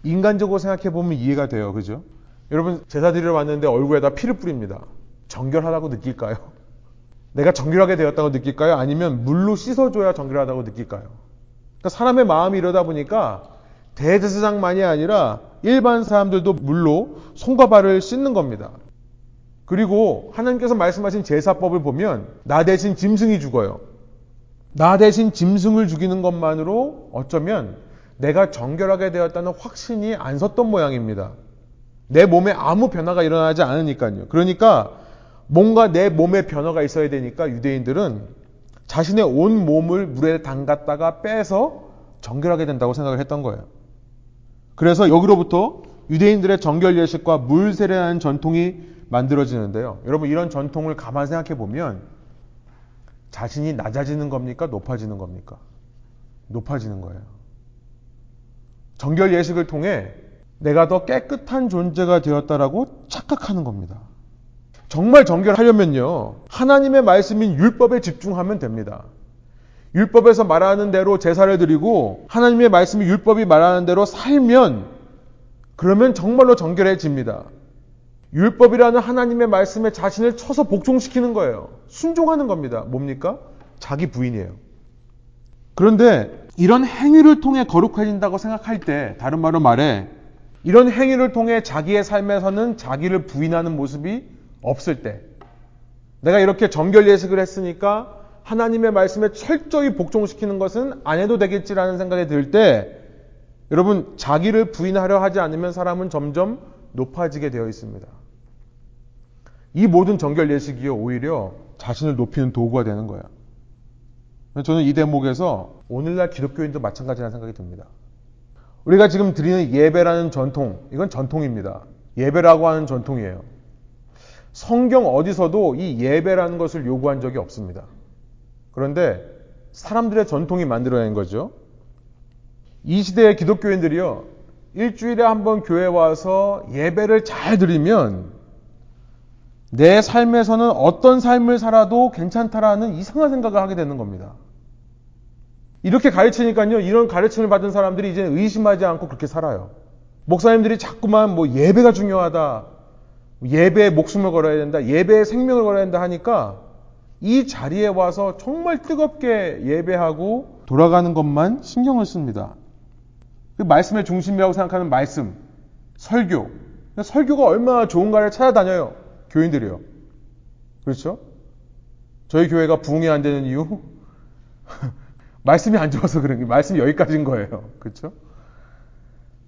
인간적으로 생각해 보면 이해가 돼요. 그죠? 여러분 제사 드리러 왔는데 얼굴에다 피를 뿌립니다. 정결하다고 느낄까요? 내가 정결하게 되었다고 느낄까요? 아니면 물로 씻어줘야 정결하다고 느낄까요? 그러니까 사람의 마음이 이러다 보니까 대제사장만이 아니라 일반 사람들도 물로 손과 발을 씻는 겁니다. 그리고 하나님께서 말씀하신 제사법을 보면 나 대신 짐승이 죽어요. 나 대신 짐승을 죽이는 것만으로 어쩌면 내가 정결하게 되었다는 확신이 안 섰던 모양입니다. 내 몸에 아무 변화가 일어나지 않으니까요. 그러니까 뭔가 내 몸에 변화가 있어야 되니까 유대인들은 자신의 온 몸을 물에 담갔다가 빼서 정결하게 된다고 생각을 했던 거예요. 그래서 여기로부터 유대인들의 정결 예식과 물 세례하는 전통이 만들어지는데요. 여러분 이런 전통을 가만 생각해 보면 자신이 낮아지는 겁니까? 높아지는 겁니까? 높아지는 거예요. 정결 예식을 통해 내가 더 깨끗한 존재가 되었다라고 착각하는 겁니다. 정말 정결하려면요. 하나님의 말씀인 율법에 집중하면 됩니다. 율법에서 말하는 대로 제사를 드리고 하나님의 말씀이 율법이 말하는 대로 살면 그러면 정말로 정결해집니다. 율법이라는 하나님의 말씀에 자신을 쳐서 복종시키는 거예요. 순종하는 겁니다. 뭡니까? 자기 부인이에요. 그런데 이런 행위를 통해 거룩해진다고 생각할 때, 다른 말로 말해, 이런 행위를 통해 자기의 삶에서는 자기를 부인하는 모습이 없을 때, 내가 이렇게 정결 예식을 했으니까 하나님의 말씀에 철저히 복종시키는 것은 안 해도 되겠지라는 생각이 들 때, 여러분, 자기를 부인하려 하지 않으면 사람은 점점 높아지게 되어 있습니다. 이 모든 정결 예식이요, 오히려 자신을 높이는 도구가 되는 거예요. 저는 이 대목에서 오늘날 기독교인도 마찬가지라는 생각이 듭니다. 우리가 지금 드리는 예배라는 전통, 이건 전통입니다. 예배라고 하는 전통이에요. 성경 어디서도 이 예배라는 것을 요구한 적이 없습니다. 그런데 사람들의 전통이 만들어낸 거죠. 이 시대의 기독교인들이요, 일주일에 한 번 교회 와서 예배를 잘 드리면 내 삶에서는 어떤 삶을 살아도 괜찮다라는 이상한 생각을 하게 되는 겁니다. 이렇게 가르치니까요, 이런 가르침을 받은 사람들이 이제 의심하지 않고 그렇게 살아요. 목사님들이 자꾸만 뭐 예배가 중요하다, 예배에 목숨을 걸어야 된다, 예배에 생명을 걸어야 된다 하니까 이 자리에 와서 정말 뜨겁게 예배하고 돌아가는 것만 신경을 씁니다. 그 말씀의 중심이라고 생각하는 말씀, 설교. 설교가 얼마나 좋은가를 찾아다녀요. 교인들이요. 그렇죠? 저희 교회가 부흥이 안 되는 이유? 말씀이 안 좋아서 그런 게 말씀이 여기까지인 거예요. 그렇죠?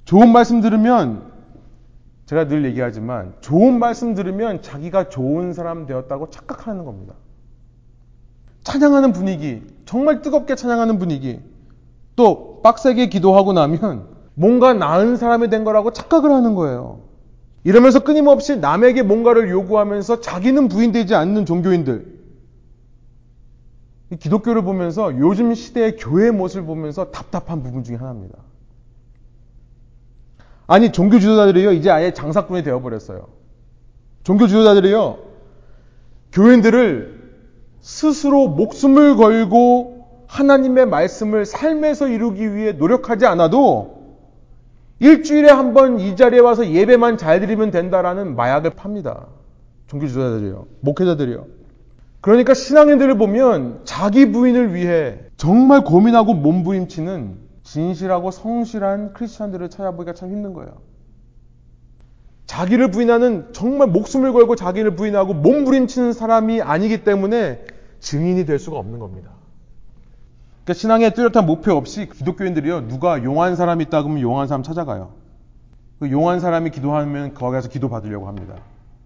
좋은 말씀 들으면 제가 늘 얘기하지만 좋은 말씀 들으면 자기가 좋은 사람 되었다고 착각하는 겁니다. 찬양하는 분위기, 정말 뜨겁게 찬양하는 분위기, 또 빡세게 기도하고 나면 뭔가 나은 사람이 된 거라고 착각을 하는 거예요. 이러면서 끊임없이 남에게 뭔가를 요구하면서 자기는 부인되지 않는 종교인들. 기독교를 보면서 요즘 시대의 교회의 모습을 보면서 답답한 부분 중에 하나입니다. 아니, 종교 지도자들이요, 이제 아예 장사꾼이 되어버렸어요. 종교 지도자들이요, 교인들을 스스로 목숨을 걸고 하나님의 말씀을 삶에서 이루기 위해 노력하지 않아도 일주일에 한 번 이 자리에 와서 예배만 잘 드리면 된다라는 마약을 팝니다. 종교 지도자들이요. 목회자들이요. 그러니까 신앙인들을 보면 자기 부인을 위해 정말 고민하고 몸부림치는 진실하고 성실한 크리스천들을 찾아보기가 참 힘든 거예요. 자기를 부인하는 정말 목숨을 걸고 자기를 부인하고 몸부림치는 사람이 아니기 때문에 증인이 될 수가 없는 겁니다. 그러니까 신앙의 뚜렷한 목표 없이 기독교인들이요 누가 용한 사람이 있다 그러면 용한 사람 찾아가요. 그 용한 사람이 기도하면 거기 가서 기도 받으려고 합니다.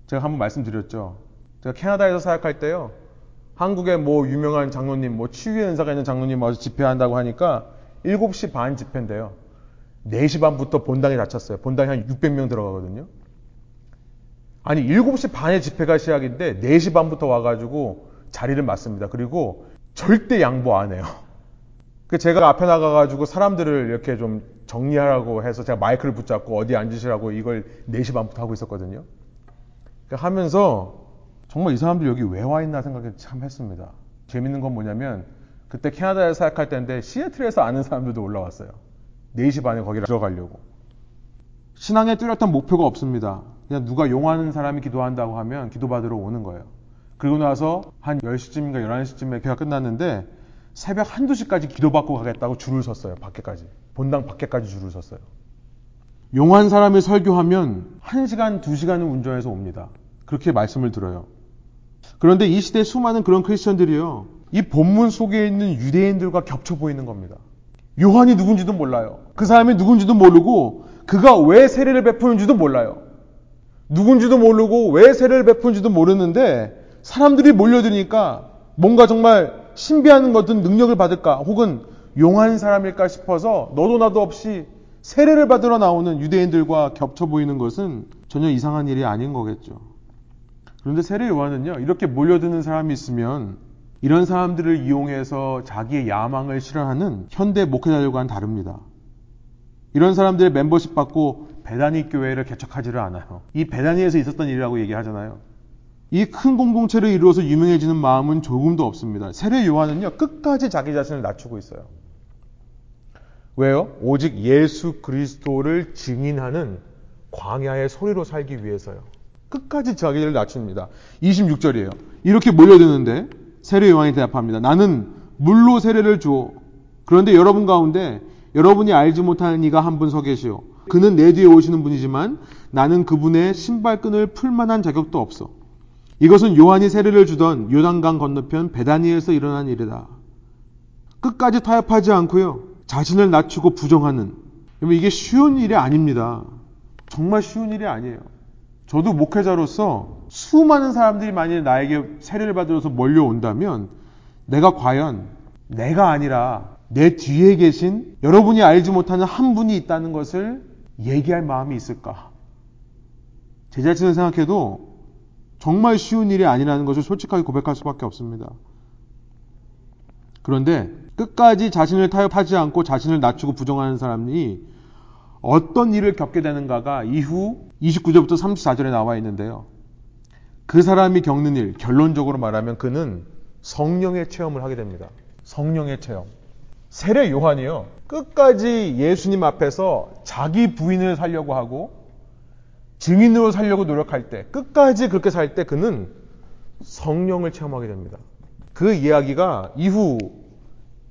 제가 한번 말씀드렸죠. 제가 캐나다에서 사역할 때요. 한국에 뭐 유명한 장로님, 뭐 치유의 은사가 있는 장로님 와서 집회한다고 하니까 7시 반 집회인데요. 4시 반부터 본당에 닫혔어요. 본당에 한 600명 들어가거든요. 아니, 7시 반에 집회가 시작인데 4시 반부터 와가지고 자리를 맞습니다. 그리고 절대 양보 안 해요. 그 제가 앞에 나가가지고 사람들을 이렇게 좀 정리하라고 해서 제가 마이크를 붙잡고 어디 앉으시라고 이걸 4시 반부터 하고 있었거든요. 그러니까 하면서 정말 이 사람들 여기 왜 와 있나 생각을 참 했습니다. 재밌는 건 뭐냐면 그때 캐나다에 사역할 때인데 시애틀에서 아는 사람들도 올라왔어요. 4시 반에 거기를 들어가려고. 신앙에 뚜렷한 목표가 없습니다. 그냥 누가 용하는 사람이 기도한다고 하면 기도받으러 오는 거예요. 그리고 나서 한 10시쯤인가 11시쯤에 걔가 끝났는데 새벽 한두 시까지 기도받고 가겠다고 줄을 섰어요. 밖에까지. 본당 밖에까지 줄을 섰어요. 용한 사람이 설교하면 1시간, 2시간은 운전해서 옵니다. 그렇게 말씀을 들어요. 그런데 이 시대 수많은 그런 크리스천들이요. 이 본문 속에 있는 유대인들과 겹쳐 보이는 겁니다. 요한이 누군지도 몰라요. 그 사람이 누군지도 모르고 그가 왜 세례를 베푸는지도 몰라요. 누군지도 모르고 왜 세례를 베푸는지도 모르는데 사람들이 몰려드니까 뭔가 정말 신비한 것든 능력을 받을까 혹은 용한 사람일까 싶어서 너도 나도 없이 세례를 받으러 나오는 유대인들과 겹쳐 보이는 것은 전혀 이상한 일이 아닌 거겠죠. 그런데 세례 요한은요, 이렇게 몰려드는 사람이 있으면 이런 사람들을 이용해서 자기의 야망을 실현하는 현대 목회자들과는 다릅니다. 이런 사람들의 멤버십 받고 배단위 교회를 개척하지를 않아요. 이 배단위에서 있었던 일이라고 얘기하잖아요. 이 큰 공동체를 이루어서 유명해지는 마음은 조금도 없습니다. 세례 요한은요, 끝까지 자기 자신을 낮추고 있어요. 왜요? 오직 예수 그리스도를 증인하는 광야의 소리로 살기 위해서요. 끝까지 자기를 낮춥니다. 26절이에요. 이렇게 몰려드는데 세례 요한이 대답합니다. 나는 물로 세례를 주어. 그런데 여러분 가운데 여러분이 알지 못하는 이가 한 분 서 계시오. 그는 내 뒤에 오시는 분이지만 나는 그분의 신발끈을 풀 만한 자격도 없어. 이것은 요한이 세례를 주던 요단강 건너편 베다니에서 일어난 일이다. 끝까지 타협하지 않고요. 자신을 낮추고 부정하는. 이게 쉬운 일이 아닙니다. 정말 쉬운 일이 아니에요. 저도 목회자로서 수많은 사람들이 만일 나에게 세례를 받으러서 몰려온다면 내가 과연 내가 아니라 내 뒤에 계신 여러분이 알지 못하는 한 분이 있다는 것을 얘기할 마음이 있을까? 제 자신을 생각해도 정말 쉬운 일이 아니라는 것을 솔직하게 고백할 수밖에 없습니다. 그런데 끝까지 자신을 타협하지 않고 자신을 낮추고 부정하는 사람이 어떤 일을 겪게 되는가가 이후 29절부터 34절에 나와 있는데요. 그 사람이 겪는 일, 결론적으로 말하면 그는 성령의 체험을 하게 됩니다. 성령의 체험. 세례 요한이요. 끝까지 예수님 앞에서 자기 부인을 살려고 하고 증인으로 살려고 노력할 때, 끝까지 그렇게 살 때 그는 성령을 체험하게 됩니다. 그 이야기가 이후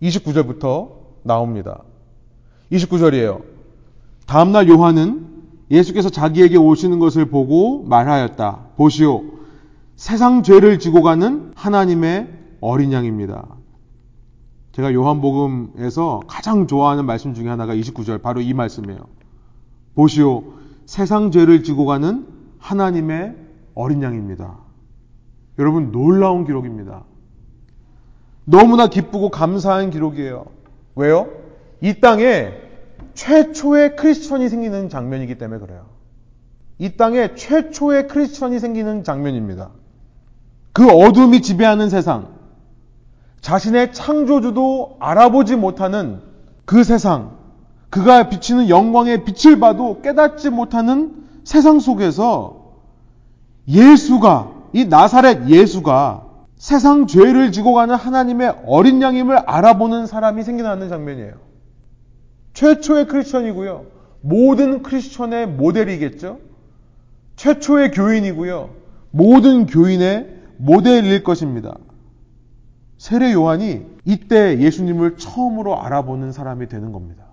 29절부터 나옵니다. 29절이에요. 다음날 요한은 예수께서 자기에게 오시는 것을 보고 말하였다. 보시오. 세상 죄를 지고 가는 하나님의 어린 양입니다. 제가 요한복음에서 가장 좋아하는 말씀 중에 하나가 29절 바로 이 말씀이에요. 보시오. 세상 죄를 지고 가는 하나님의 어린 양입니다. 여러분 놀라운 기록입니다. 너무나 기쁘고 감사한 기록이에요. 왜요? 이 땅에 최초의 크리스천이 생기는 장면이기 때문에 그래요. 이 땅에 최초의 크리스천이 생기는 장면입니다. 그 어둠이 지배하는 세상, 자신의 창조주도 알아보지 못하는 그 세상, 그가 비치는 영광의 빛을 봐도 깨닫지 못하는 세상 속에서 예수가, 이 나사렛 예수가 세상 죄를 지고 가는 하나님의 어린 양임을 알아보는 사람이 생겨나는 장면이에요. 최초의 크리스천이고요. 모든 크리스천의 모델이겠죠. 최초의 교인이고요. 모든 교인의 모델일 것입니다. 세례 요한이 이때 예수님을 처음으로 알아보는 사람이 되는 겁니다.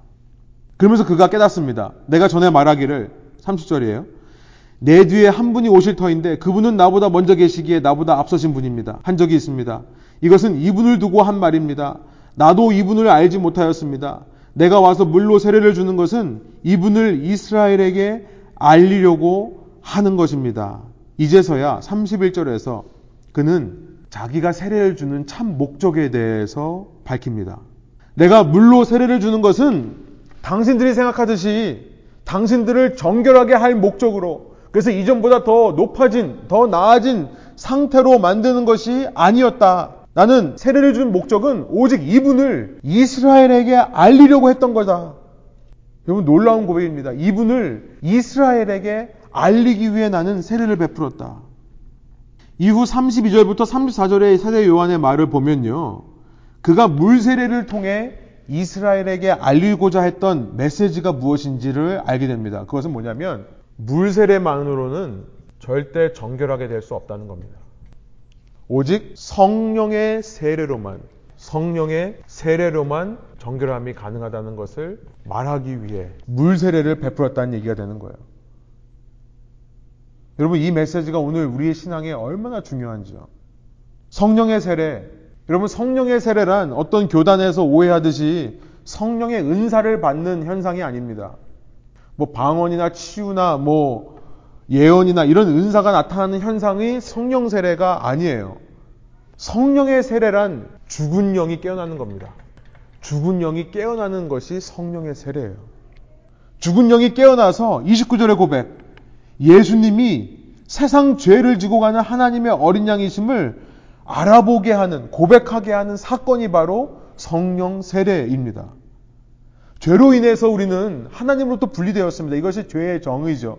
그러면서 그가 깨닫습니다. 내가 전에 말하기를 30절이에요. 내 뒤에 한 분이 오실 터인데 그분은 나보다 먼저 계시기에 나보다 앞서신 분입니다. 한 적이 있습니다. 이것은 이분을 두고 한 말입니다. 나도 이분을 알지 못하였습니다. 내가 와서 물로 세례를 주는 것은 이분을 이스라엘에게 알리려고 하는 것입니다. 이제서야 31절에서 그는 자기가 세례를 주는 참 목적에 대해서 밝힙니다. 내가 물로 세례를 주는 것은 당신들이 생각하듯이 당신들을 정결하게 할 목적으로 그래서 이전보다 더 높아진, 더 나아진 상태로 만드는 것이 아니었다. 나는 세례를 준 목적은 오직 이분을 이스라엘에게 알리려고 했던 거다. 여러분 놀라운 고백입니다. 이분을 이스라엘에게 알리기 위해 나는 세례를 베풀었다. 이후 32절부터 34절의 세례 요한의 말을 보면요. 그가 물 세례를 통해 이스라엘에게 알리고자 했던 메시지가 무엇인지를 알게 됩니다. 그것은 뭐냐면 물세례만으로는 절대 정결하게 될 수 없다는 겁니다. 오직 성령의 세례로만 성령의 세례로만 정결함이 가능하다는 것을 말하기 위해 물세례를 베풀었다는 얘기가 되는 거예요. 여러분 이 메시지가 오늘 우리의 신앙에 얼마나 중요한지요. 성령의 세례. 여러분 성령의 세례란 어떤 교단에서 오해하듯이 성령의 은사를 받는 현상이 아닙니다. 뭐 방언이나 치유나 뭐 예언이나 이런 은사가 나타나는 현상이 성령 세례가 아니에요. 성령의 세례란 죽은 영이 깨어나는 겁니다. 죽은 영이 깨어나는 것이 성령의 세례예요. 죽은 영이 깨어나서 29절의 고백. 예수님이 세상 죄를 지고 가는 하나님의 어린 양이심을 알아보게 하는, 고백하게 하는 사건이 바로 성령 세례입니다. 죄로 인해서 우리는 하나님으로부터 분리되었습니다. 이것이 죄의 정의죠.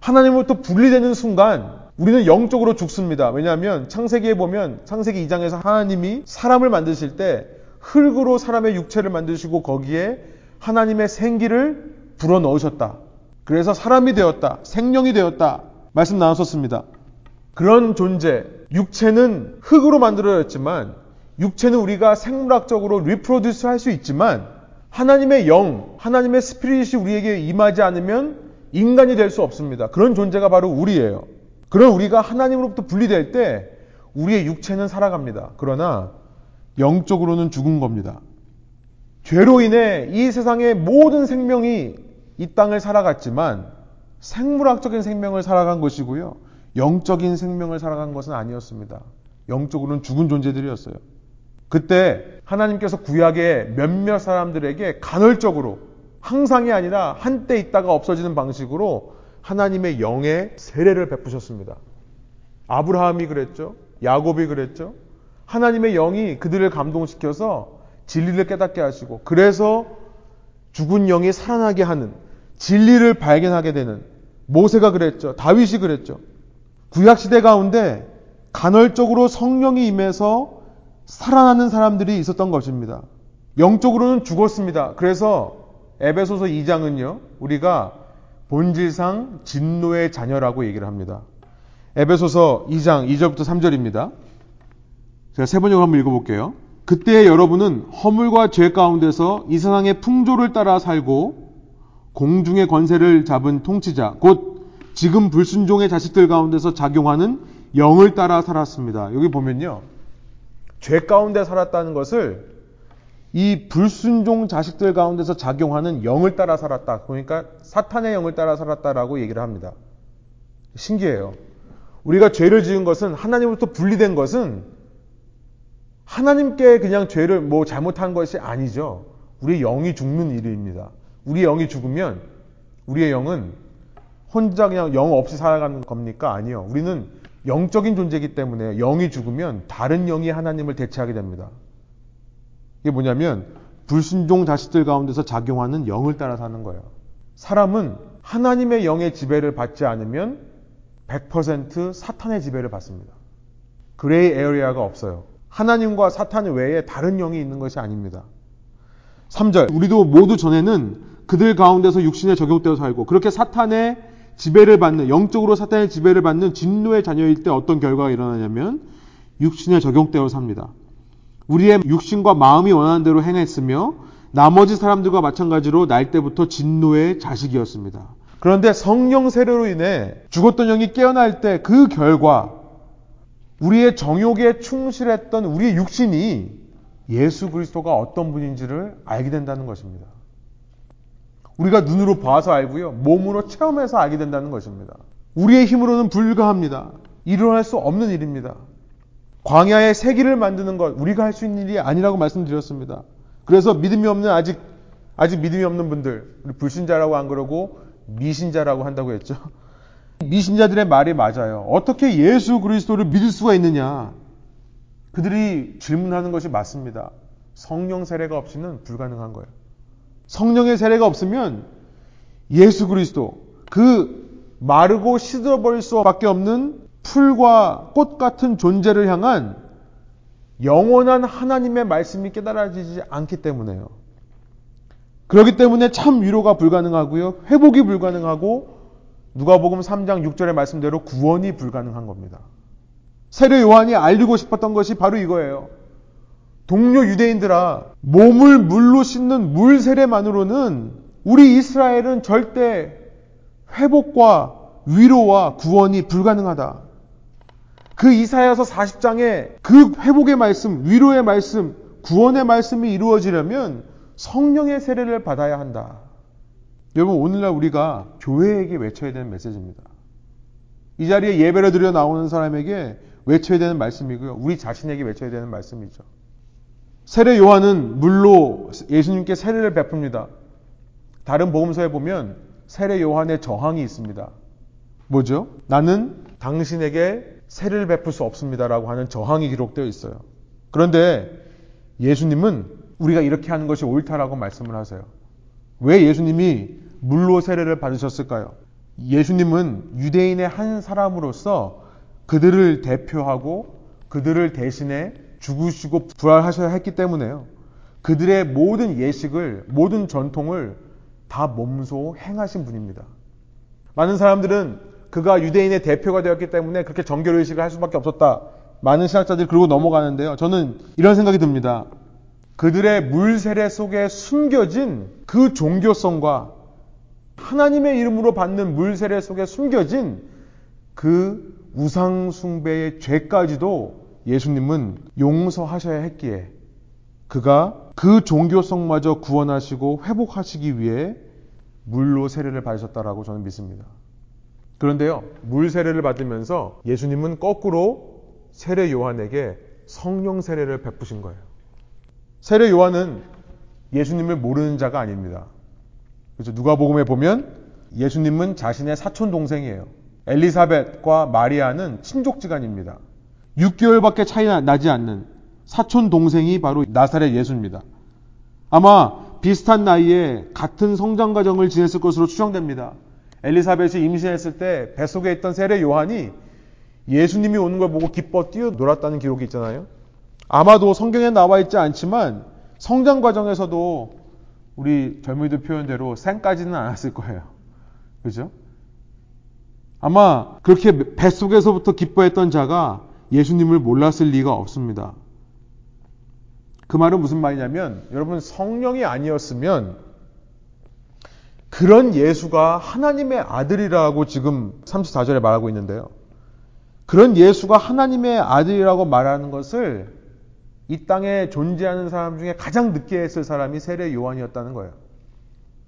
하나님으로부터 분리되는 순간 우리는 영적으로 죽습니다. 왜냐하면 창세기에 보면 창세기 2장에서 하나님이 사람을 만드실 때 흙으로 사람의 육체를 만드시고 거기에 하나님의 생기를 불어 넣으셨다. 그래서 사람이 되었다. 생명이 되었다. 말씀 나눴었습니다. 그런 존재, 육체는 흙으로 만들어졌지만 육체는 우리가 생물학적으로 reproduce 할 수 있지만 하나님의 영, 하나님의 spirit이 우리에게 임하지 않으면 인간이 될 수 없습니다. 그런 존재가 바로 우리예요. 그런 우리가 하나님으로부터 분리될 때 우리의 육체는 살아갑니다. 그러나 영적으로는 죽은 겁니다. 죄로 인해 이 세상의 모든 생명이 이 땅을 살아갔지만 생물학적인 생명을 살아간 것이고요. 영적인 생명을 살아간 것은 아니었습니다. 영적으로는 죽은 존재들이었어요. 그때 하나님께서 구약의 몇몇 사람들에게 간헐적으로 항상이 아니라 한때 있다가 없어지는 방식으로 하나님의 영의 세례를 베푸셨습니다. 아브라함이 그랬죠. 야곱이 그랬죠. 하나님의 영이 그들을 감동시켜서 진리를 깨닫게 하시고 그래서 죽은 영이 살아나게 하는 진리를 발견하게 되는 모세가 그랬죠. 다윗이 그랬죠. 구약 시대 가운데 간헐적으로 성령이 임해서 살아나는 사람들이 있었던 것입니다. 영적으로는 죽었습니다. 그래서 에베소서 2장은요. 우리가 본질상 진노의 자녀라고 얘기를 합니다. 에베소서 2장 2절부터 3절입니다. 제가 세 번역을 한번 읽어볼게요. 그때 여러분은 허물과 죄 가운데서 이 세상의 풍조를 따라 살고 공중의 권세를 잡은 통치자, 곧 지금 불순종의 자식들 가운데서 작용하는 영을 따라 살았습니다. 여기 보면요. 죄 가운데 살았다는 것을 이 불순종 자식들 가운데서 작용하는 영을 따라 살았다. 그러니까 사탄의 영을 따라 살았다라고 얘기를 합니다. 신기해요. 우리가 죄를 지은 것은 하나님으로부터 분리된 것은 하나님께 그냥 죄를 뭐 잘못한 것이 아니죠. 우리의 영이 죽는 일입니다. 우리의 영이 죽으면 우리의 영은 혼자 그냥 영 없이 살아가는 겁니까? 아니요. 우리는 영적인 존재이기 때문에 영이 죽으면 다른 영이 하나님을 대체하게 됩니다. 이게 뭐냐면 불순종 자식들 가운데서 작용하는 영을 따라 사는 거예요. 사람은 하나님의 영의 지배를 받지 않으면 100% 사탄의 지배를 받습니다. gray area가 없어요. 하나님과 사탄 외에 다른 영이 있는 것이 아닙니다. 3절. 우리도 모두 전에는 그들 가운데서 육신의 정욕대로 살고 그렇게 사탄의 지배를 받는 영적으로 사탄의 지배를 받는 진노의 자녀일 때 어떤 결과가 일어나냐면 육신에 적용되어 삽니다. 우리의 육신과 마음이 원하는 대로 행했으며 나머지 사람들과 마찬가지로 날 때부터 진노의 자식이었습니다. 그런데 성령 세례로 인해 죽었던 영이 깨어날 때 그 결과 우리의 정욕에 충실했던 우리의 육신이 예수 그리스도가 어떤 분인지를 알게 된다는 것입니다. 우리가 눈으로 봐서 알고요. 몸으로 체험해서 알게 된다는 것입니다. 우리의 힘으로는 불가합니다. 일어날 수 없는 일입니다. 광야의 세기를 만드는 것 우리가 할 수 있는 일이 아니라고 말씀드렸습니다. 그래서 믿음이 없는 아직 아직 믿음이 없는 분들 우리 불신자라고 안 그러고 미신자라고 한다고 했죠. 미신자들의 말이 맞아요. 어떻게 예수 그리스도를 믿을 수가 있느냐? 그들이 질문하는 것이 맞습니다. 성령 세례가 없이는 불가능한 거예요. 성령의 세례가 없으면 예수 그리스도 그 마르고 시들어버릴 수밖에 없는 풀과 꽃 같은 존재를 향한 영원한 하나님의 말씀이 깨달아지지 않기 때문에요. 그렇기 때문에 참 위로가 불가능하고요. 회복이 불가능하고 누가복음 3장 6절의 말씀대로 구원이 불가능한 겁니다. 세례 요한이 알리고 싶었던 것이 바로 이거예요. 동료 유대인들아, 몸을 물로 씻는 물 세례만으로는 우리 이스라엘은 절대 회복과 위로와 구원이 불가능하다. 그 이사야서 40장에 그 회복의 말씀, 위로의 말씀, 구원의 말씀이 이루어지려면 성령의 세례를 받아야 한다. 여러분, 오늘날 우리가 교회에게 외쳐야 되는 메시지입니다. 이 자리에 예배를 드려 나오는 사람에게 외쳐야 되는 말씀이고요. 우리 자신에게 외쳐야 되는 말씀이죠. 세례 요한은 물로 예수님께 세례를 베풉니다. 다른 복음서에 보면 세례 요한의 저항이 있습니다. 뭐죠? 나는 당신에게 세례를 베풀 수 없습니다라고 하는 저항이 기록되어 있어요. 그런데 예수님은 우리가 이렇게 하는 것이 옳다라고 말씀을 하세요. 왜 예수님이 물로 세례를 받으셨을까요? 예수님은 유대인의 한 사람으로서 그들을 대표하고 그들을 대신해 죽으시고 부활하셔야 했기 때문에요. 그들의 모든 예식을, 모든 전통을 다 몸소 행하신 분입니다. 많은 사람들은 그가 유대인의 대표가 되었기 때문에 그렇게 정결 의식을 할 수밖에 없었다. 많은 신학자들이 그러고 넘어가는데요. 저는 이런 생각이 듭니다. 그들의 물세례 속에 숨겨진 그 종교성과 하나님의 이름으로 받는 물세례 속에 숨겨진 그 우상숭배의 죄까지도 예수님은 용서하셔야 했기에 그가 그 종교성마저 구원하시고 회복하시기 위해 물로 세례를 받으셨다라고 저는 믿습니다. 그런데요, 물 세례를 받으면서 예수님은 거꾸로 세례 요한에게 성령 세례를 베푸신 거예요. 세례 요한은 예수님을 모르는 자가 아닙니다. 그래서 누가복음에 보면 예수님은 자신의 사촌 동생이에요. 엘리사벳과 마리아는 친족지간입니다. 6개월밖에 차이 나지 않는 사촌 동생이 바로 나사렛 예수입니다. 아마 비슷한 나이에 같은 성장 과정을 지냈을 것으로 추정됩니다. 엘리사벳이 임신했을 때 뱃속에 있던 세례 요한이 예수님이 오는 걸 보고 기뻐 뛰어놀았다는 기록이 있잖아요. 아마도 성경에 나와 있지 않지만 성장 과정에서도 우리 젊은이들 표현대로 생까지는 않았을 거예요. 그죠? 아마 그렇게 뱃속에서부터 기뻐했던 자가 예수님을 몰랐을 리가 없습니다. 그 말은 무슨 말이냐면 여러분 성령이 아니었으면 그런 예수가 하나님의 아들이라고 지금 34절에 말하고 있는데요. 그런 예수가 하나님의 아들이라고 말하는 것을 이 땅에 존재하는 사람 중에 가장 늦게 했을 사람이 세례 요한이었다는 거예요.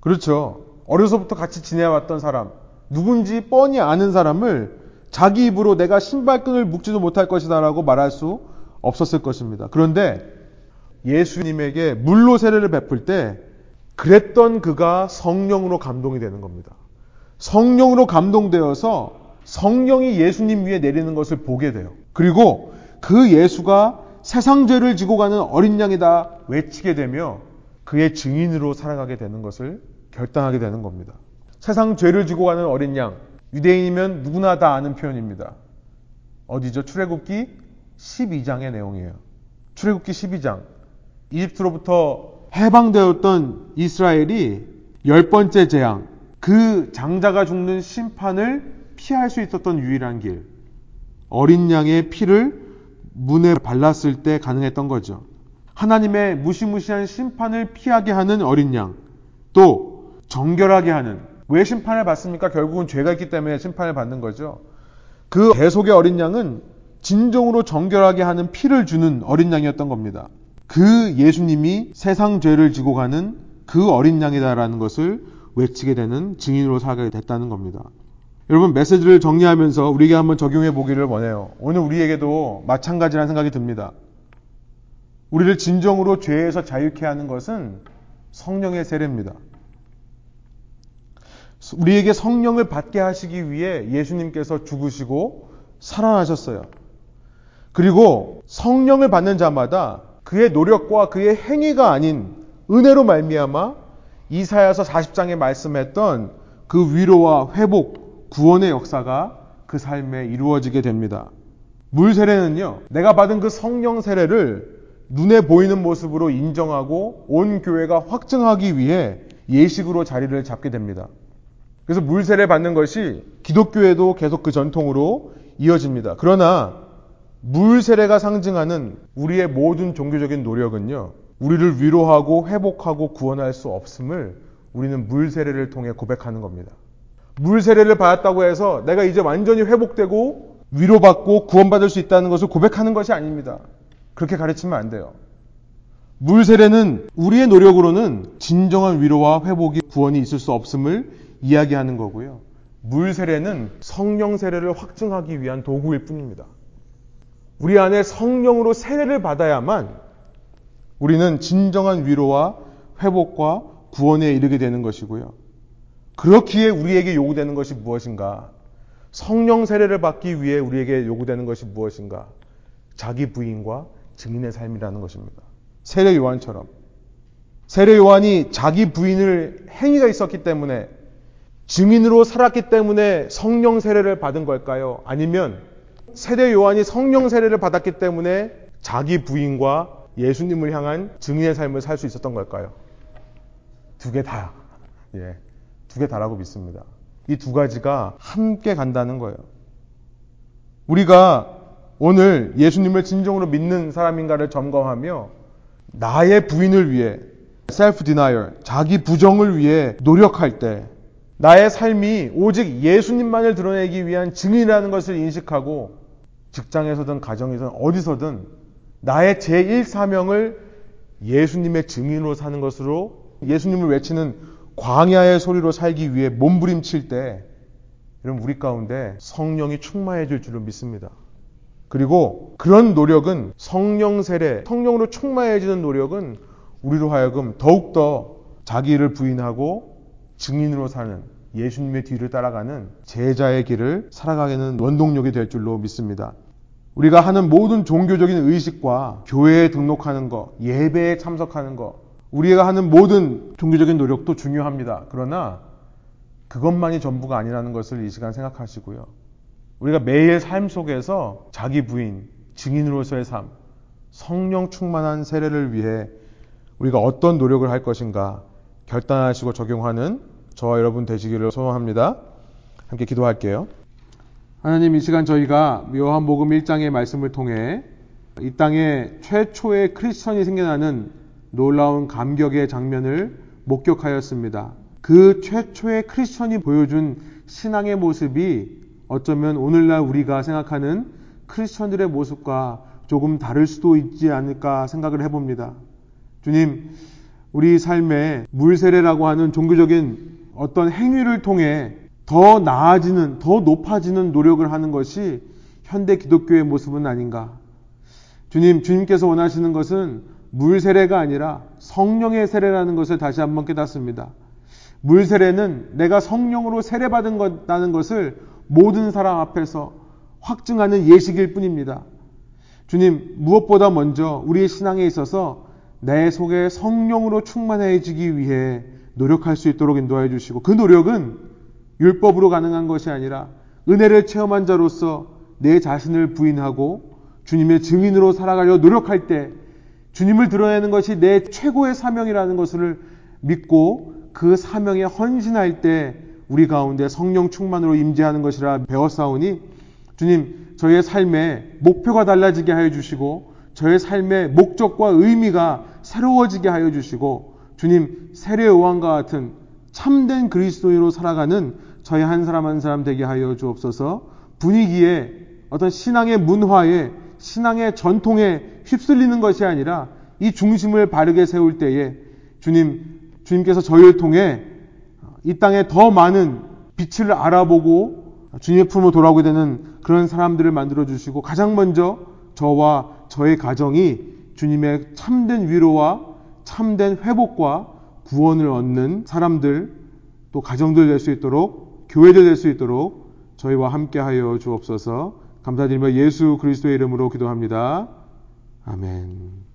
그렇죠. 어려서부터 같이 지내왔던 사람, 누군지 뻔히 아는 사람을 자기 입으로 내가 신발끈을 묶지도 못할 것이다라고 말할 수 없었을 것입니다. 그런데 예수님에게 물로 세례를 베풀 때 그랬던 그가 성령으로 감동이 되는 겁니다. 성령으로 감동되어서 성령이 예수님 위에 내리는 것을 보게 돼요. 그리고 그 예수가 세상 죄를 지고 가는 어린 양이다 외치게 되며 그의 증인으로 살아가게 되는 것을 결단하게 되는 겁니다. 세상 죄를 지고 가는 어린 양, 유대인이면 누구나 다 아는 표현입니다. 어디죠? 출애굽기 12장의 내용이에요. 출애굽기 12장. 이집트로부터 해방되었던 이스라엘이 열 번째 재앙, 그 장자가 죽는 심판을 피할 수 있었던 유일한 길, 어린 양의 피를 문에 발랐을 때 가능했던 거죠. 하나님의 무시무시한 심판을 피하게 하는 어린 양, 또 정결하게 하는 왜 심판을 받습니까? 결국은 죄가 있기 때문에 심판을 받는 거죠. 그 대속의 어린 양은 진정으로 정결하게 하는 피를 주는 어린 양이었던 겁니다. 그 예수님이 세상 죄를 지고 가는 그 어린 양이다라는 것을 외치게 되는 증인으로 살게 됐다는 겁니다. 여러분 메시지를 정리하면서 우리에게 한번 적용해 보기를 원해요. 오늘 우리에게도 마찬가지라는 생각이 듭니다. 우리를 진정으로 죄에서 자유케 하는 것은 성령의 세례입니다. 우리에게 성령을 받게 하시기 위해 예수님께서 죽으시고 살아나셨어요. 그리고 성령을 받는 자마다 그의 노력과 그의 행위가 아닌 은혜로 말미암아 이사야서 40장에 말씀했던 그 위로와 회복, 구원의 역사가 그 삶에 이루어지게 됩니다. 물 세례는요, 내가 받은 그 성령 세례를 눈에 보이는 모습으로 인정하고 온 교회가 확증하기 위해 예식으로 자리를 잡게 됩니다. 그래서 물 세례 받는 것이 기독교에도 계속 그 전통으로 이어집니다. 그러나 물 세례가 상징하는 우리의 모든 종교적인 노력은요, 우리를 위로하고 회복하고 구원할 수 없음을 우리는 물 세례를 통해 고백하는 겁니다. 물 세례를 받았다고 해서 내가 이제 완전히 회복되고 위로받고 구원받을 수 있다는 것을 고백하는 것이 아닙니다. 그렇게 가르치면 안 돼요. 물 세례는 우리의 노력으로는 진정한 위로와 회복이 구원이 있을 수 없음을 이야기하는 거고요. 물 세례는 성령 세례를 확증하기 위한 도구일 뿐입니다. 우리 안에 성령으로 세례를 받아야만 우리는 진정한 위로와 회복과 구원에 이르게 되는 것이고요. 그렇기에 우리에게 요구되는 것이 무엇인가? 성령 세례를 받기 위해 우리에게 요구되는 것이 무엇인가? 자기 부인과 증인의 삶이라는 것입니다. 세례 요한처럼. 세례 요한이 자기 부인을 행위가 있었기 때문에 증인으로 살았기 때문에 성령 세례를 받은 걸까요? 아니면 세례 요한이 성령 세례를 받았기 때문에 자기 부인과 예수님을 향한 증인의 삶을 살 수 있었던 걸까요? 두 개 다. 예. 두 개 다라고 믿습니다. 이 두 가지가 함께 간다는 거예요. 우리가 오늘 예수님을 진정으로 믿는 사람인가를 점검하며 나의 부인을 위해 self denial, 자기 부정을 위해 노력할 때 나의 삶이 오직 예수님만을 드러내기 위한 증인이라는 것을 인식하고 직장에서든 가정에서든 어디서든 나의 제1 사명을 예수님의 증인으로 사는 것으로 예수님을 외치는 광야의 소리로 살기 위해 몸부림칠 때 여러분 우리 가운데 성령이 충만해질 줄을 믿습니다. 그리고 그런 노력은 성령 세례, 성령으로 충만해지는 노력은 우리로 하여금 더욱더 자기를 부인하고 증인으로 사는 예수님의 뒤를 따라가는 제자의 길을 살아가게는 원동력이 될 줄로 믿습니다. 우리가 하는 모든 종교적인 의식과 교회에 등록하는 것, 예배에 참석하는 것, 우리가 하는 모든 종교적인 노력도 중요합니다. 그러나 그것만이 전부가 아니라는 것을 이 시간 생각하시고요. 우리가 매일 삶 속에서 자기 부인, 증인으로서의 삶, 성령 충만한 세례를 위해 우리가 어떤 노력을 할 것인가 결단하시고 적용하는 저와 여러분 되시기를 소원합니다. 함께 기도할게요. 하나님 이 시간 저희가 요한복음 1장의 말씀을 통해 이 땅에 최초의 크리스천이 생겨나는 놀라운 감격의 장면을 목격하였습니다. 그 최초의 크리스천이 보여준 신앙의 모습이 어쩌면 오늘날 우리가 생각하는 크리스천들의 모습과 조금 다를 수도 있지 않을까 생각을 해봅니다. 주님, 우리 삶에 물세례라고 하는 종교적인 어떤 행위를 통해 더 나아지는, 더 높아지는 노력을 하는 것이 현대 기독교의 모습은 아닌가. 주님, 주님께서 원하시는 것은 물 세례가 아니라 성령의 세례라는 것을 다시 한번 깨닫습니다. 물 세례는 내가 성령으로 세례받은 것다는 것을 모든 사람 앞에서 확증하는 예식일 뿐입니다. 주님, 무엇보다 먼저 우리의 신앙에 있어서 내 속에 성령으로 충만해지기 위해 노력할 수 있도록 인도해 주시고 그 노력은 율법으로 가능한 것이 아니라 은혜를 체험한 자로서 내 자신을 부인하고 주님의 증인으로 살아가려 노력할 때 주님을 드러내는 것이 내 최고의 사명이라는 것을 믿고 그 사명에 헌신할 때 우리 가운데 성령 충만으로 임재하는 것이라 배웠사오니 주님 저의 삶의 목표가 달라지게 하여 주시고 저의 삶의 목적과 의미가 새로워지게 하여 주시고 주님 세례 요한과 같은 참된 그리스도인으로 살아가는 저희 한 사람 한 사람 되게 하여 주옵소서. 분위기에 어떤 신앙의 문화에 신앙의 전통에 휩쓸리는 것이 아니라 이 중심을 바르게 세울 때에 주님 주님께서 저희를 통해 이 땅에 더 많은 빛을 알아보고 주님의 품으로 돌아오게 되는 그런 사람들을 만들어 주시고 가장 먼저 저와 저의 가정이 주님의 참된 위로와 참된 회복과 구원을 얻는 사람들 또 가정들 될 수 있도록 교회들 될 수 있도록 저희와 함께 하여 주옵소서 감사드리며 예수 그리스도의 이름으로 기도합니다. 아멘.